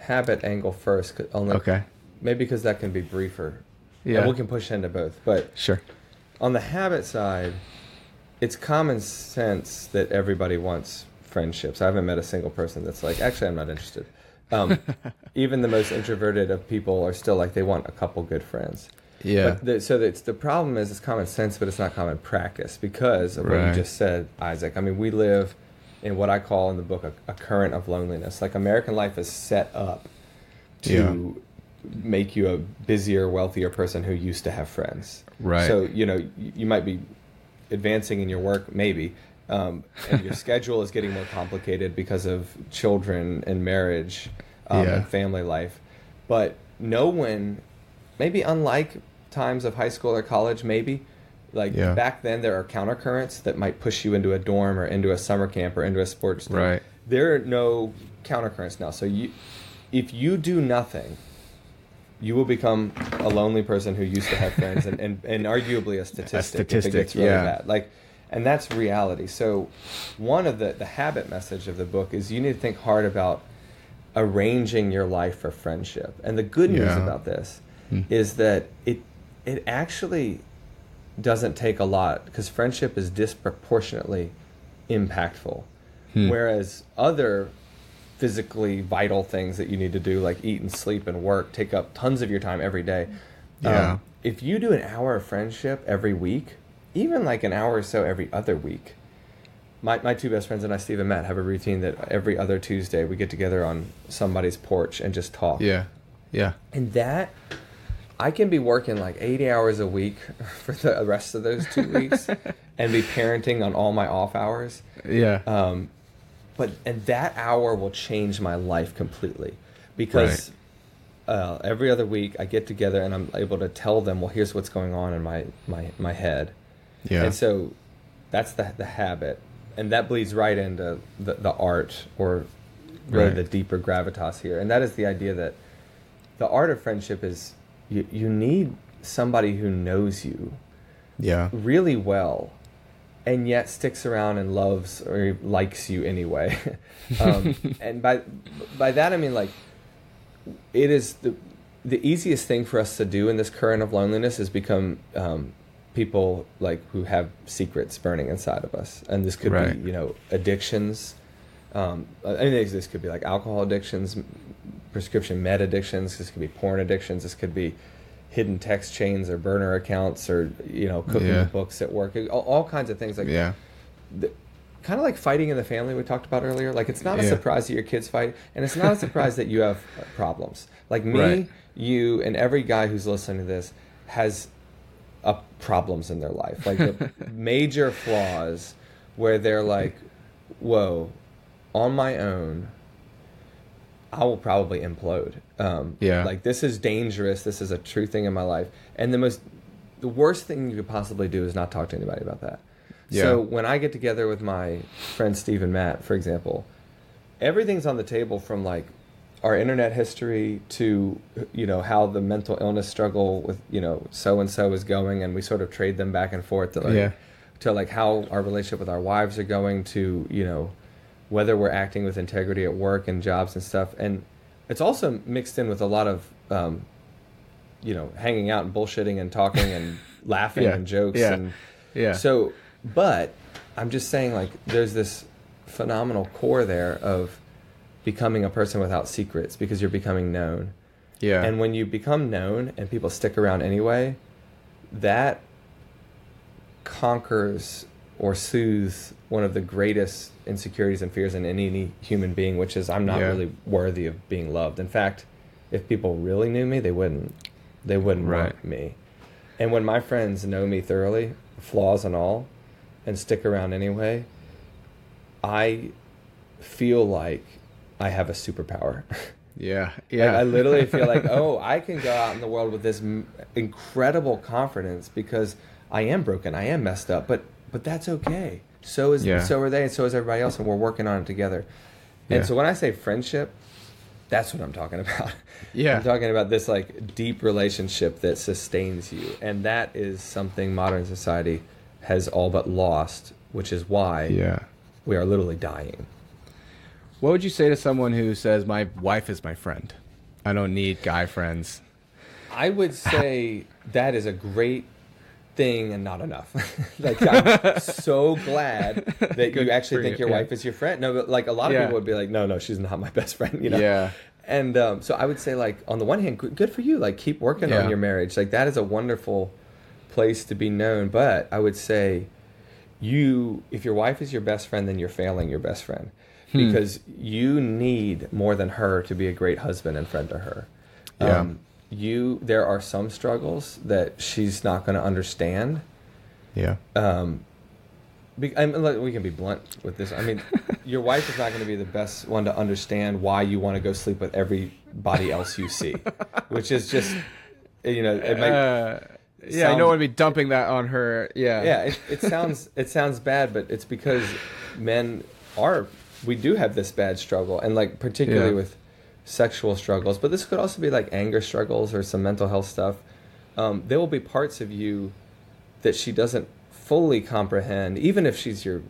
habit angle first. Only, Okay. Maybe because that can be briefer. Yeah. And we can push into both. But Sure. on the habit side, it's common sense that everybody wants friendships. I haven't met a single person that's like, actually, I'm not interested. Um, [laughs] even the most introverted of people are still like, they want a couple good friends. Yeah. But the, so it's the problem is it's common sense, but it's not common practice because of what you just said, Isaac. I mean, we live in what I call in the book a, a current of loneliness. Like American life is set up to make you a busier, wealthier person who used to have friends. Right. So you know you, you might be advancing in your work, maybe, um, and your [laughs] schedule is getting more complicated because of children and marriage um, Yeah. and family life. But no one, maybe unlike times of high school or college, maybe. Like Yeah. back then, there are countercurrents that might push you into a dorm or into a summer camp or into a sports team. Right. There are no countercurrents now. So you, if you do nothing, you will become a lonely person who used to have friends and, and, and arguably a [laughs] statistic, if statistic, it gets really yeah. bad. Like and that's reality. So one of the, the habit message of the book is you need to think hard about arranging your life for friendship. And the good news Yeah. about this Hmm. is that it it actually doesn't take a lot because friendship is disproportionately impactful. Hmm. Whereas other physically vital things that you need to do, like eat and sleep and work, take up tons of your time every day. Yeah. Um, if you do an hour of friendship every week, even like an hour or so every other week, my, my two best friends and I, Steve and Matt, have a routine that every other Tuesday we get together on somebody's porch and just talk. Yeah. Yeah. And that, I can be working like 80 hours a week [laughs] for the rest of those two weeks [laughs] and be parenting on all my off hours. Yeah. Um, but and that hour will change my life completely because uh, every other week I get together and I'm able to tell them, well, here's what's going on in my my my head. yeah. And so that's the the habit, and that bleeds right into the the art or really Right. the deeper gravitas here, and that is the idea that the art of friendship is you you need somebody who knows you yeah. really well and yet sticks around and loves or likes you anyway [laughs] um, [laughs] and by by that i mean like it is the the easiest thing for us to do in this current of loneliness is become um, people like who have secrets burning inside of us and this could Right. be you know addictions um, I mean, this- could be like alcohol addictions, prescription med addictions. This could be porn addictions. This could be hidden text chains or burner accounts or you know cooking Yeah. books at work, all, all kinds of things like Yeah. kind of like fighting in the family we talked about earlier. Like it's not a surprise that your kids fight, and it's not a surprise that you have problems. Like me, Right. you, and every guy who's listening to this has uh, problems in their life, like the [laughs] major flaws where they're like, "Whoa, on my own." I will probably implode. Um, Yeah. Like this is dangerous. This is a true thing in my life, and the most, the worst thing you could possibly do is not talk to anybody about that. Yeah. So when I get together with my friends Steve and Matt, for example, everything's on the table from like our internet history to you know how the mental illness struggle with you know so and so is going, and we sort of trade them back and forth to like Yeah. to like how our relationship with our wives are going to you know whether we're acting with integrity at work and jobs and stuff, and it's also mixed in with a lot of um, you know hanging out and bullshitting and talking and [laughs] laughing Yeah. and jokes Yeah. and Yeah. so, but I'm just saying, like, there's this phenomenal core there of becoming a person without secrets because you're becoming known. yeah. And when you become known and people stick around anyway, that conquers or soothes one of the greatest insecurities and fears in any human being, which is I'm not Yeah. really worthy of being loved. In fact, if people really knew me, they wouldn't. They wouldn't Right. want me. And when my friends know me thoroughly, flaws and all, and stick around anyway, I feel like I have a superpower. [laughs] yeah. Like, Yeah. I literally feel like, [laughs] oh, I can go out in the world with this m- incredible confidence because I am broken, I am messed up, but but that's okay. So is Yeah. so are they, and so is everybody else, and we're working on it together. And Yeah. so when I say friendship, that's what I'm talking about. [laughs] Yeah. I'm talking about this like deep relationship that sustains you, and that is something modern society has all but lost, which is why yeah. we are literally dying. What would you say to someone who says, "My wife is my friend. I don't need guy friends." I would say that is a great thing and not enough. [laughs] like I'm so glad [laughs] that Good you actually think you, your yeah. wife is your friend. No, but like a lot of Yeah. people would be like, no, no, she's not my [laughs] best friend. You know. Yeah. And um, so I would say, like, on the one hand, good, good for you. Like, keep working Yeah. on your marriage. Like, that is a wonderful place to be known. But I would say, you, if your wife is your best friend, then you're failing your best friend Hmm. because you need more than her to be a great husband and friend to her. Yeah. Um, you, there are some struggles that she's not going to understand. Yeah. Um, be, I mean, like, we can be blunt with this. I mean, [laughs] your wife is not going to be the best one to understand why you want to go sleep with everybody else you see, which is just, you know, it might, Uh, yeah, I sound- don't want to be dumping that on her. Yeah. yeah, it, it sounds it sounds bad, but it's because men are we do have this bad struggle, and like particularly Yeah. with sexual struggles, but this could also be like anger struggles or some mental health stuff. Um, there will be parts of you that she doesn't fully comprehend, even if she's your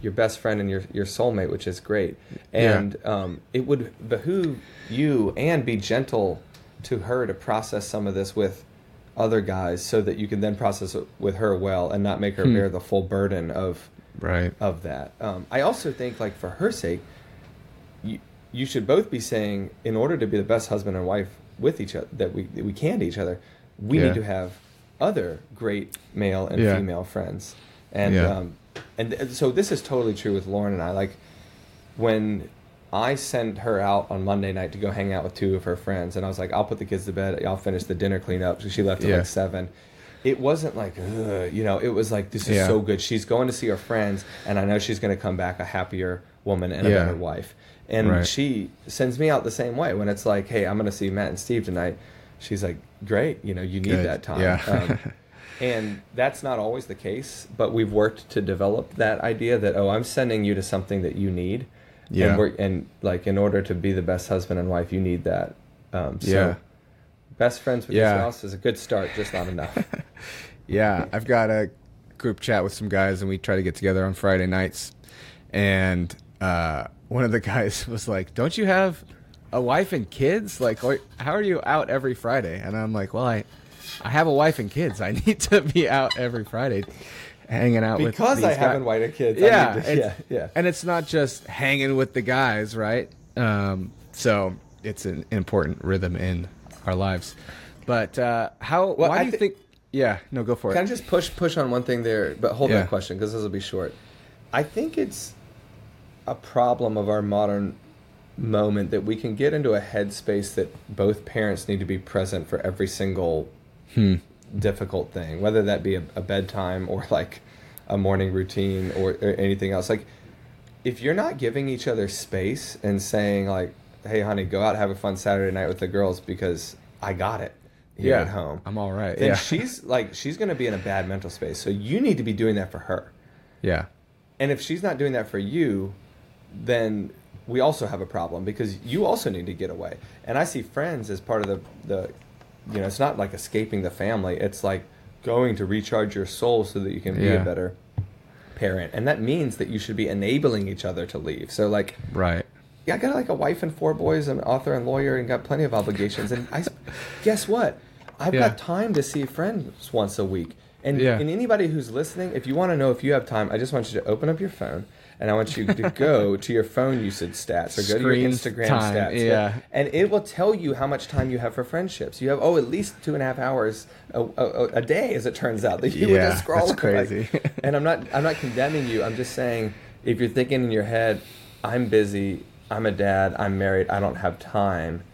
your best friend and your your soulmate, which is great. Yeah. And um, it would behoove you and be gentle to her to process some of this with other guys, so that you can then process it with her well and not make her Hmm. bear the full burden of Right. of that. Um, I also think, like for her sake, you you should both be saying, in order to be the best husband and wife with each other that we that we can to each other, we Yeah. need to have other great male and Yeah. female friends, and Yeah. um, and th- so this is totally true with Lauren and I. Like when I sent her out on Monday night to go hang out with two of her friends, and I was like, I'll put the kids to bed, I'll finish the dinner cleanup. So she left at like seven. It wasn't like, you know, it was like, this is Yeah. so good. She's going to see her friends, and I know she's going to come back a happier woman and a Yeah. better wife. And Right. she sends me out the same way when it's like, hey, I'm going to see Matt and Steve tonight. She's like, great, you know, you need Good. that time. Yeah. Um, and that's not always the case, but we've worked to develop that idea that, oh, I'm sending you to something that you need. Yeah. And, we're, and like, in order to be the best husband and wife, you need that. Um, so Yeah. best friends with Yeah. your spouse is a good start, just not enough. [laughs] Yeah, I've got a group chat with some guys, and we try to get together on Friday nights. And uh, one of the guys [laughs] was like, "Don't you have a wife and kids? Like, how are you out every Friday?" And I'm like, "Well, I, I have a wife and kids. I [laughs] need to be out every Friday, hanging out with because I these guys." have invited kids. I Yeah, need to- yeah, yeah. and it's not just hanging with the guys, right? Um, so it's an important rhythm in our lives. But uh, how? Well, why I do you thi- think? Yeah, no, go for it. Can I just push push on one thing there? But hold Yeah. that question because this will be short. I think it's a problem of our modern moment that we can get into a headspace that both parents need to be present for every single Hmm. difficult thing, whether that be a, a bedtime or like a morning routine or, or anything else. Like, if you're not giving each other space and saying like, "Hey, honey, go out have a fun Saturday night with the girls because I got it here Yeah, at home," I'm all right. then Yeah. she's like, she's going to be in a bad mental space. So you need to be doing that for her. Yeah. And if she's not doing that for you, then we also have a problem because you also need to get away. And I see friends as part of the the you know, it's not like escaping the family. It's like going to recharge your soul so that you can be Yeah. a better parent. And that means that you should be enabling each other to leave. So like Right. yeah, I got like a wife and four boys, an author and lawyer, and got plenty of obligations. And I, [laughs] guess what? I've Yeah. got time to see friends once a week. And, Yeah. and anybody who's listening, if you want to know if you have time, I just want you to open up your phone and I want you to go [laughs] to your phone usage stats or go to your Instagram time, stats. yeah. And it will tell you how much time you have for friendships. You have, oh, at least two and a half hours a, a, a day, as it turns out, that you would just scroll. that's [laughs] like- crazy. [laughs] and I'm not I'm not condemning you. I'm just saying if you're thinking in your head, I'm busy, I'm a dad, I'm married, I don't have time,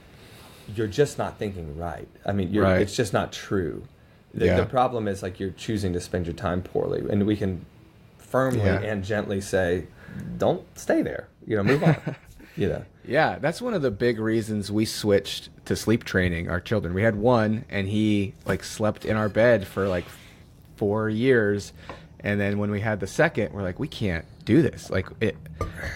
you're just not thinking right. I mean, you're, Right. it's just not true. The, Yeah. the problem is like you're choosing to spend your time poorly, and we can firmly Yeah. and gently say, don't stay there. You know, move on. [laughs] you know. Yeah, that's one of the big reasons we switched to sleep training our children. We had one and he like slept in our bed for like 4 years and then when we had the second, we're like we can't do this. Like it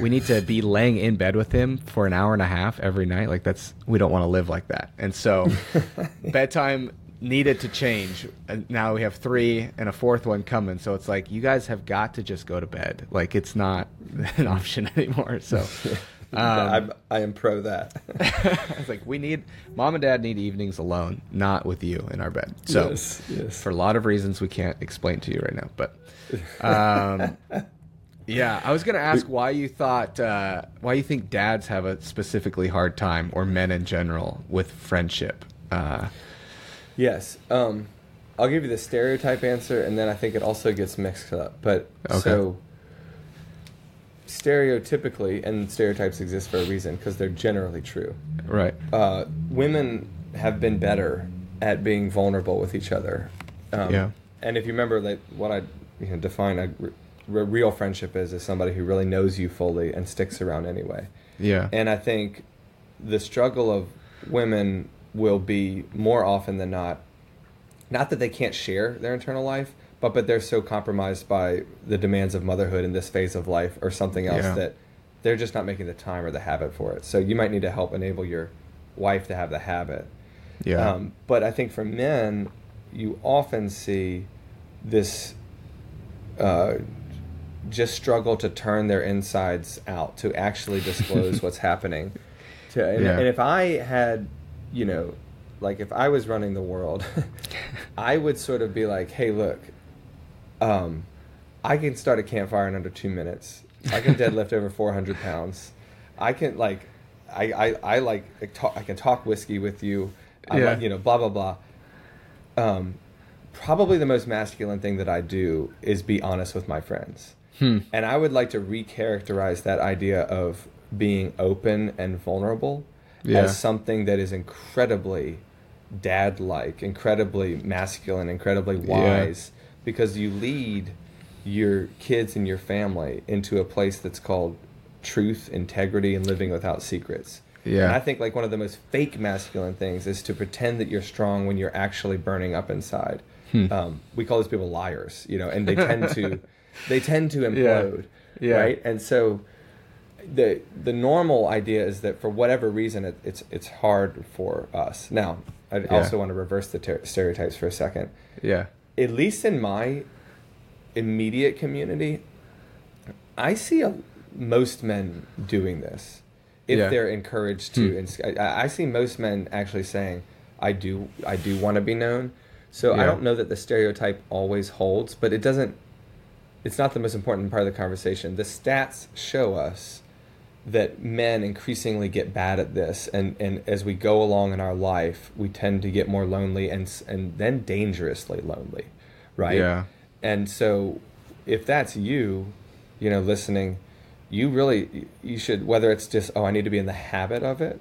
we need to be laying in bed with him for an hour and a half every night. Like that's we don't want to live like that. And so [laughs] bedtime needed to change. And now we have 3 and a fourth one coming. So it's like you guys have got to just go to bed. Like it's not [laughs] an option anymore. So [laughs] um, I'm, I am pro that. [laughs] I was like, we need mom and dad need evenings alone, not with you in our bed. So, Yes, yes. for a lot of reasons we can't explain to you right now, but um, yeah, I was gonna ask why you thought uh, why you think dads have a specifically hard time, or men in general, with friendship. Uh, Yes. Um, I'll give you the stereotype answer, and then I think it also gets mixed up. But Okay. so stereotypically, and stereotypes exist for a reason because they're generally true. right. Uh, women have been better at being vulnerable with each other. Um, Yeah. And if you remember, like what I you know, define a real friendship is, is somebody who really knows you fully and sticks around anyway. Yeah. And I think the struggle of women will be more often than not, not that they can't share their internal life, but but they're so compromised by the demands of motherhood in this phase of life or something else Yeah. that they're just not making the time or the habit for it. So you might need to help enable your wife to have the habit. yeah. Um, but I think for men, you often see this uh, just struggle to turn their insides out, to actually disclose [laughs] what's happening. To, and, Yeah. and if I had, you know, like if I was running the world, [laughs] I would sort of be like, hey, look, um, I can start a campfire in under two minutes. I can deadlift [laughs] over 400 pounds. I can like, I, I, I like, talk, I can talk whiskey with you. I Yeah. like, you know, blah, blah, blah. Um, probably the most masculine thing that I do is be honest with my friends. Hmm. And I would like to recharacterize that idea of being open and vulnerable Yeah. as something that is incredibly dad like, incredibly masculine, incredibly wise, because you lead your kids and your family into a place that's called truth, integrity, and living without secrets. Yeah. And I think like one of the most fake masculine things is to pretend that you're strong when you're actually burning up inside. Hmm. Um, we call these people liars, you know, and they tend to [laughs] they tend to implode, Yeah. right? And so the the normal idea is that for whatever reason it, it's it's hard for us. Now, I Yeah. also want to reverse the ter- stereotypes for a second. yeah. At least in my immediate community, I see a, most men doing this if Yeah. they're encouraged to. Hmm. ins- I, I see most men actually saying, "I do, I do want to be known." So I don't know that the stereotype always holds, but it doesn't. It's not the most important part of the conversation. The stats show us that men increasingly get bad at this and and as we go along in our life we tend to get more lonely and and then dangerously lonely right Yeah. and so if that's you you know listening you really you should whether it's just oh i need to be in the habit of it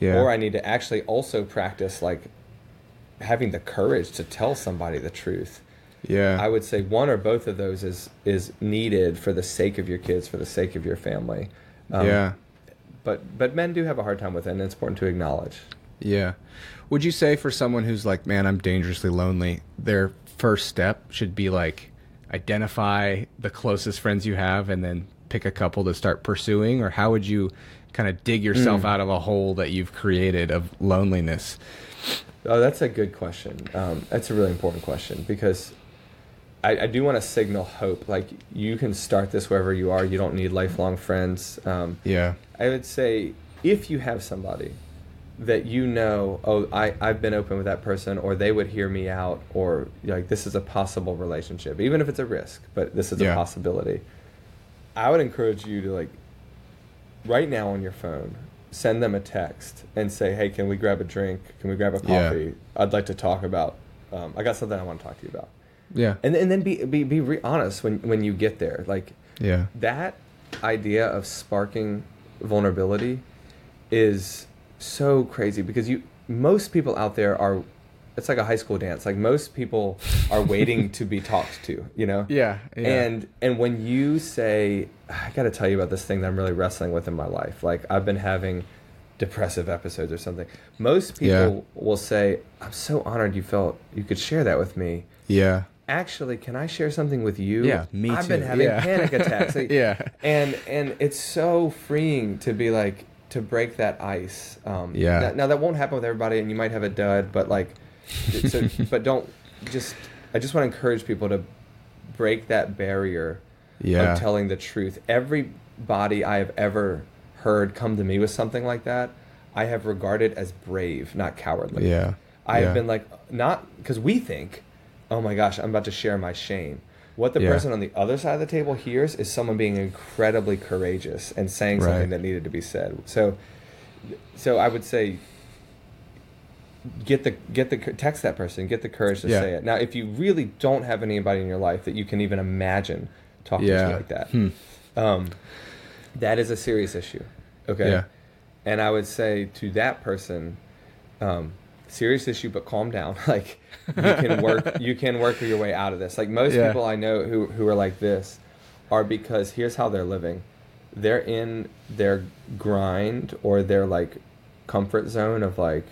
Yeah. or i need to actually also practice like having the courage to tell somebody the truth yeah. i would say one or both of those is is needed for the sake of your kids for the sake of your family Um, yeah. but but men do have a hard time with it and it's important to acknowledge Yeah. Would you say for someone who's like, man, I'm dangerously lonely, their first step should be like identify the closest friends you have and then pick a couple to start pursuing? Or how would you kind of dig yourself out of a hole that you've created of loneliness? Oh, that's a good question. Um, that's a really important question because I, I do want to signal hope. Like you can start this wherever you are. You don't need lifelong friends. Um, Yeah. I would say if you have somebody that you know, oh, I, I've been open with that person, or they would hear me out, or like this is a possible relationship, even if it's a risk, but this is Yeah. a possibility. I would encourage you to like right now on your phone, send them a text and say, hey, can we grab a drink? Can we grab a coffee? Yeah. coffee? I'd like to talk about. Um, I got something I want to talk to you about, Yeah. and and then be be be re- honest when when you get there, like Yeah. that idea of sparking vulnerability is so crazy because you most people out there are it's like a high school dance like most people are [laughs] waiting to be talked to you know Yeah. yeah. and and when you say i got to tell you about this thing that i'm really wrestling with in my life like i've been having depressive episodes or something most people Yeah. will say i'm so honored you felt you could share that with me yeah. Actually can i share something with you Yeah, me too. i've been having Yeah. panic attacks [laughs] Like, Yeah. and and it's so freeing to be like to break that ice um Yeah. now, now that won't happen with everybody and you might have a dud but like so, [laughs] but don't just i just want to encourage people to break that barrier Yeah. of telling the truth everybody i have ever heard come to me with something like that i have regarded as brave not cowardly Yeah. I Yeah. have been like, not because we think, oh my gosh, I'm about to share my shame. What the Yeah. person on the other side of the table hears is someone being incredibly courageous and saying Right. something that needed to be said. So, so I would say, get the get the text that person, get the courage to Yeah. say it. Now, if you really don't have anybody in your life that you can even imagine talking Yeah. to you like that, Hmm. um, that is a serious issue. Okay. And I would say to that person, um, serious issue, but calm down. [laughs] Like you [laughs] can work, you can work your way out of this. Like most Yeah. people I know who who are like this are because here's how they're living. They're in their grind or their like comfort zone of like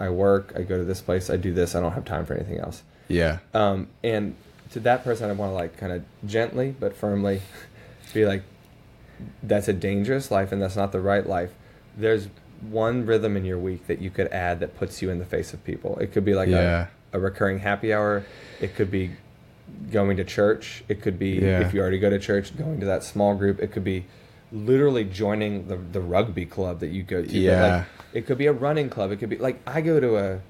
I work, I go to this place, I do this, I don't have time for anything else. Yeah. Um, and to that person, I want to like kind of gently but firmly [laughs] be like, that's a dangerous life and that's not the right life. There's one rhythm in your week that you could add that puts you in the face of people. It could be like Yeah. a, a recurring happy hour. It could be going to church. It could be, Yeah. if you already go to church, going to that small group. It could be literally joining the, the rugby club that you go to. Yeah. Like, it could be a running club. It could be like I go to a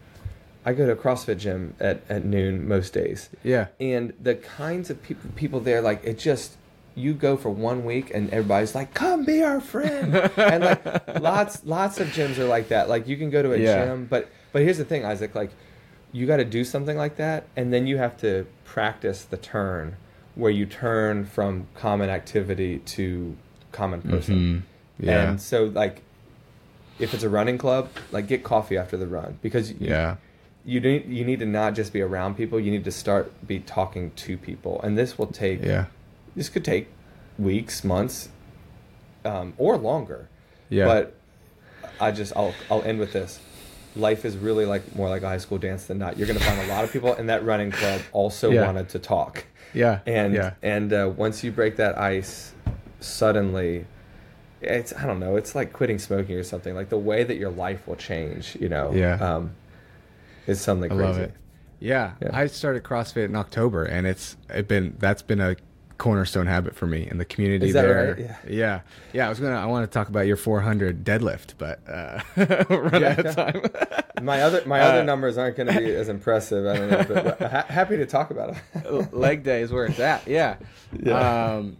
I go to a CrossFit gym at, at noon most days. Yeah. And the kinds of people people there, like it just you go for one week and everybody's like, "Come be our friend," [laughs] and like lots lots of gyms are like that. Like you can go to a Yeah. gym, but but here's the thing, Isaac. Like you got to do something like that, and then you have to practice the turn where you turn from common activity to common person. Mhm. Yeah. And so like if it's a running club, like get coffee after the run because you, yeah. you need you need to not just be around people. You need to start be talking to people, and this will take Yeah. This could take weeks, months, um, or longer. Yeah. But I just I'll I'll end with this. Life is really like more like a high school dance than not. You're going to find a lot of people in that running club also Yeah. wanted to talk, Yeah. and yeah. and uh, once you break that ice, suddenly. It's I don't know. It's like quitting smoking or something. Like the way that your life will change, you know. Yeah. Um, is something I crazy. love it. Yeah, Yeah. I started CrossFit in October, and it's it been that's been a cornerstone habit for me in the community there. right? Yeah. yeah, yeah. I was gonna I want to talk about your 400 deadlift, but uh, [laughs] we're Yeah. out of time. [laughs] My other my Uh, other numbers aren't going to be as impressive. I don't know, but, but [laughs] ha- happy to talk about it. Leg day is where it's at. Yeah, Yeah. um,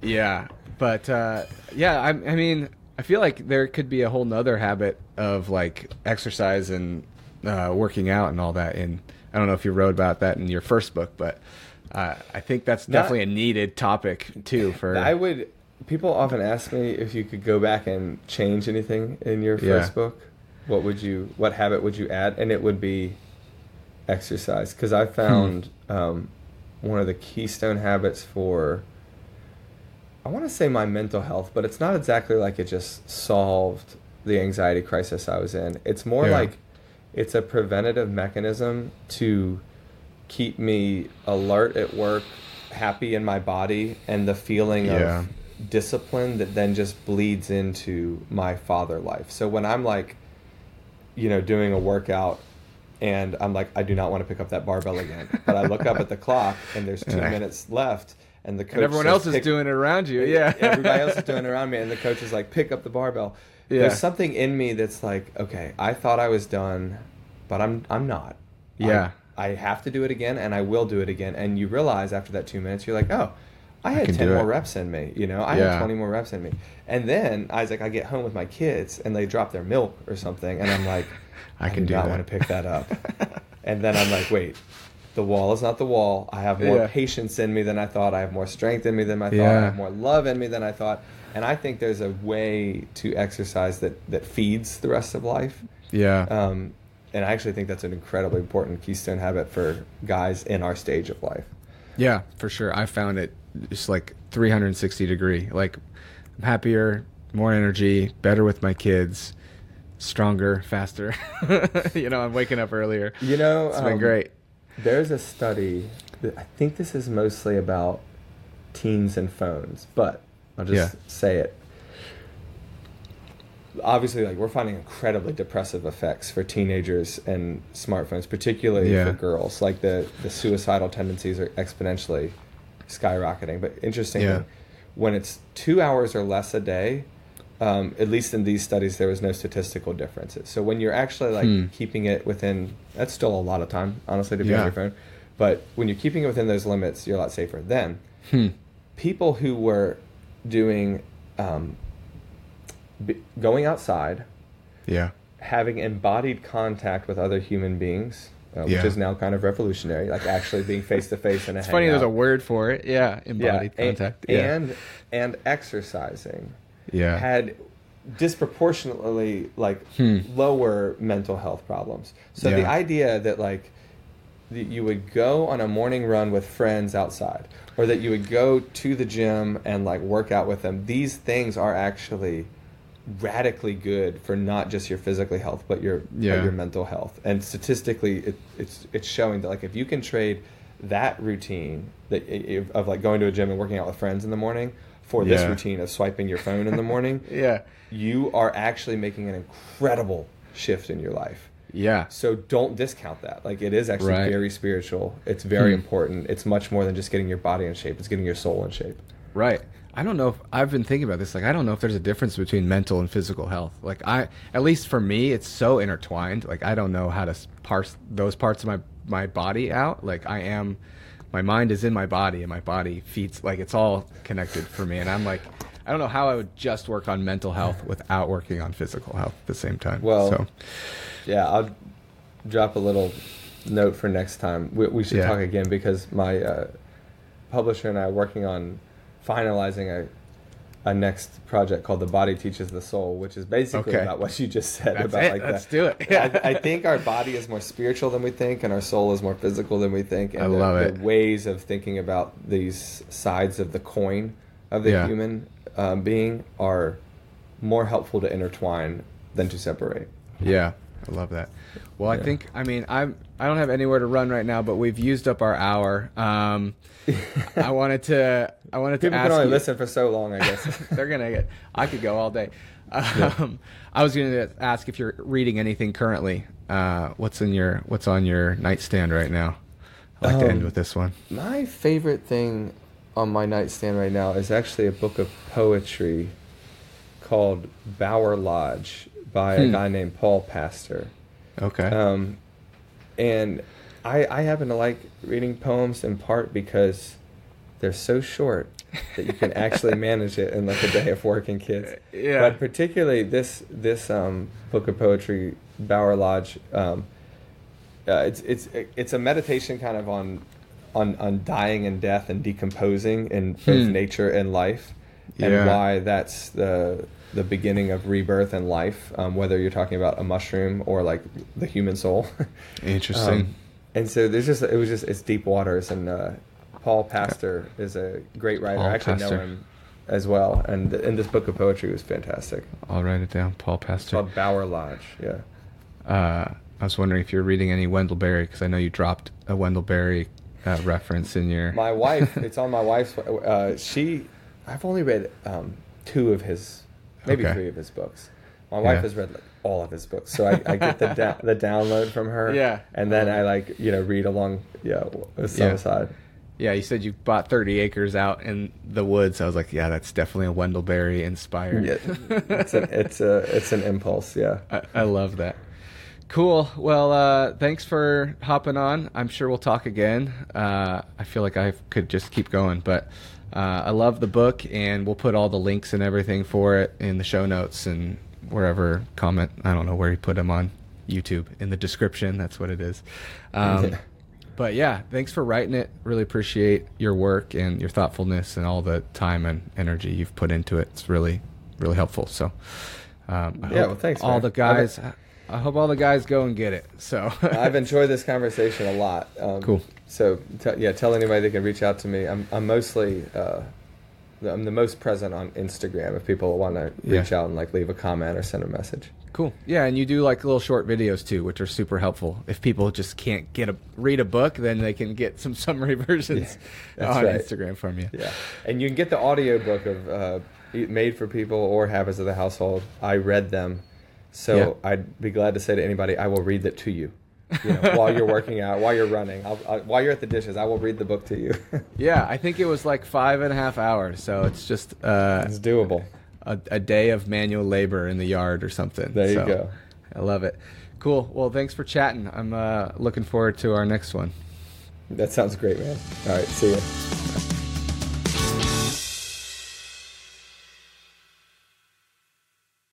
yeah. But uh, yeah, I, I mean, I feel like there could be a whole nother habit of like exercise and uh, working out and all that. And I don't know if you wrote about that in your first book, but uh, I think that's Not- definitely a needed topic too. For I would. People often ask me if you could go back and change anything in your Yeah. first book. What would you? What habit would you add? And it would be exercise because I found um, one of the keystone habits for. I want to say my mental health, but it's not exactly like it just solved the anxiety crisis I was in. It's more Yeah. like it's a preventative mechanism to keep me alert at work, happy in my body, and the feeling Yeah. of discipline that then just bleeds into my father life. So when I'm like, you know, doing a workout and I'm like, I do not want to pick up that barbell again. But I look up at the [laughs] clock and there's two minutes left and the coach and everyone says, else is "Pick- doing it around you. Yeah, everybody else is [laughs] doing it around me, and the coach is like, "Pick up the barbell." Yeah. There's something in me that's like, okay, I thought I was done, but I'm I'm not. Yeah. I, have to do it again, and I will do it again. And you realize after that two minutes, you're like, oh, I had can ten more it. reps in me. You know, I Yeah. had twenty more reps in me. And then Isaac, I get home with my kids, and they drop their milk or something, and I'm like, [laughs] I can do not that. want to pick that up. [laughs] and then I'm like, wait. The wall is not the wall. I have more Yeah. patience in me than I thought. I have more strength in me than I thought. I have more love in me than I thought. And I think there's a way to exercise that, that feeds the rest of life. yeah. Um, and I actually think that's an incredibly important keystone habit for guys in our stage of life. Yeah, for sure. I found it just like 360 degree. Like I'm happier, more energy, better with my kids, stronger, faster. [laughs] you know, I'm waking up earlier. You know, It's been um, great. There's a study that I think this is mostly about teens and phones, but I'll just Yeah. say it. Obviously, like we're finding incredibly depressive effects for teenagers and smartphones, particularly Yeah. for girls. Like the the suicidal tendencies are exponentially skyrocketing. But interestingly, Yeah. when it's two hours or less a day, um, at least in these studies, there was no statistical differences. So when you're actually like Hmm. keeping it within, that's still a lot of time, honestly, to be on your phone. But when you're keeping it within those limits, you're a lot safer. Then Hmm. people who were doing um, b- going outside, Yeah. having embodied contact with other human beings, uh, which Yeah. is now kind of revolutionary, like actually being face to face in a It's funny there's a word for it. Yeah. Embodied yeah, and- contact. yeah. and and exercising yeah. had disproportionately like Hmm. lower mental health problems. So the idea that like that you would go on a morning run with friends outside or that you would go to the gym and like work out with them these things are actually radically good for not just your physical health but your but your mental health and statistically it, it's it's showing that like if you can trade that routine that of like going to a gym and working out with friends in the morning for this routine of swiping your phone in the morning [laughs] yeah. you are actually making an incredible shift in your life Yeah. so don't discount that. Like it is actually Right. very spiritual. It's very Hmm. important. It's much more than just getting your body in shape. It's getting your soul in shape. Right. I don't know if I've been thinking about this. Like, I don't know if there's a difference between mental and physical health. Like, I, at least for me, it's so intertwined. Like, I don't know how to parse those parts of my my body out. Like, I am, my mind is in my body, and my body feeds. Like, it's all connected for me. And I'm like, I don't know how I would just work on mental health without working on physical health at the same time. Well, so Yeah, I'll drop a little note for next time. We, we should Yeah. talk again because my uh, publisher and I are working on finalizing a a next project called "The Body Teaches the Soul," which is basically Okay. about what you just said That's about it. like Let's that. do it. [laughs] [laughs] I, I think our body is more spiritual than we think, and our soul is more physical than we think. And I the, love the it. ways of thinking about these sides of the coin of the Yeah. human um, being are more helpful to intertwine than to separate. Yeah, I love that. Well, I think I mean I'm I don't have anywhere to run right now, but we've used up our hour. Um, [laughs] I wanted to I wanted to People ask can only you, listen for so long, I guess. [laughs] They're gonna get. I could go all day. [laughs] Um, I was gonna ask if you're reading anything currently. Uh, what's in your What's on your nightstand right now? I like to end Um, with this one. My favorite thing on my nightstand right now is actually a book of poetry called Bower Lodge by a Hmm. guy named Paul Pastor. Okay. Um, and I, I happen to like reading poems in part because they're so short that you can actually [laughs] manage it in like a day of working kids. Yeah. But particularly this this um, book of poetry, Bower Lodge. Um, uh, it's it's it's a meditation kind of on on on dying and death and decomposing in both Hmm. nature and life, and Yeah. why that's the the beginning of rebirth and life. Um, whether you're talking about a mushroom or like the human soul. [laughs] Interesting. Um, and so there's just it was just it's deep waters and uh, Paul Pastor is a great writer. Paul I actually Pastor. know him as well, and in this book of poetry was fantastic. I'll write it down. Paul Pastor. It's called Bower Lodge. Yeah. Uh, I was wondering if you're reading any Wendell Berry because I know you dropped a Wendell Berry uh, reference in your. My wife, [laughs] it's on my wife's. Uh, she, I've only read um, two of his, maybe Okay. three of his books. My wife Yeah. has read like all of his books, so I, I get the da- the download from her. [laughs] Yeah. and then I like you know read along yeah some Yeah. side. Yeah, you said you bought 30 acres out in the woods. I was like, yeah, that's definitely a Wendell Berry inspired. Yeah, it's an it's a it's an impulse. Yeah. [laughs] I, I love that. Cool. Well, uh, thanks for hopping on. I'm sure we'll talk again. Uh, I feel like I could just keep going, but uh, I love the book, and we'll put all the links and everything for it in the show notes and wherever comment. I don't know where you put them on YouTube in the description. That's what it is. Um, But yeah, thanks for writing it. Really appreciate your work and your thoughtfulness and all the time and energy you've put into it. It's really, really helpful. So, um, I Yeah, hope well, thanks, All man. the guys, I hope all the guys go and get it. So, I've enjoyed [laughs] this conversation a lot. Um, Cool. So t- yeah, tell anybody they can reach out to me. I'm I'm mostly uh, I'm the most present on Instagram. If people want to reach Yeah. out and like leave a comment or send a message. cool. Yeah, and you do like little short videos too, which are super helpful. If people just can't get a read a book, then they can get some [laughs] summary versions Yeah, on right. Instagram from you. Yeah, and you can get the audiobook of uh, Made for People or Habits of the Household. I read them, so Yeah. I'd be glad to say to anybody, I will read that to you. You know, while you're [laughs] working out, while you're running, I'll, I, while you're at the dishes, I will read the book to you. [laughs] Yeah, I think it was like five and a half hours, so it's just uh, it's doable. a, a day of manual labor in the yard or something. There you So, go. I love it. Cool. Well, thanks for chatting. I'm uh, looking forward to our next one. That sounds great, man. All right, see you.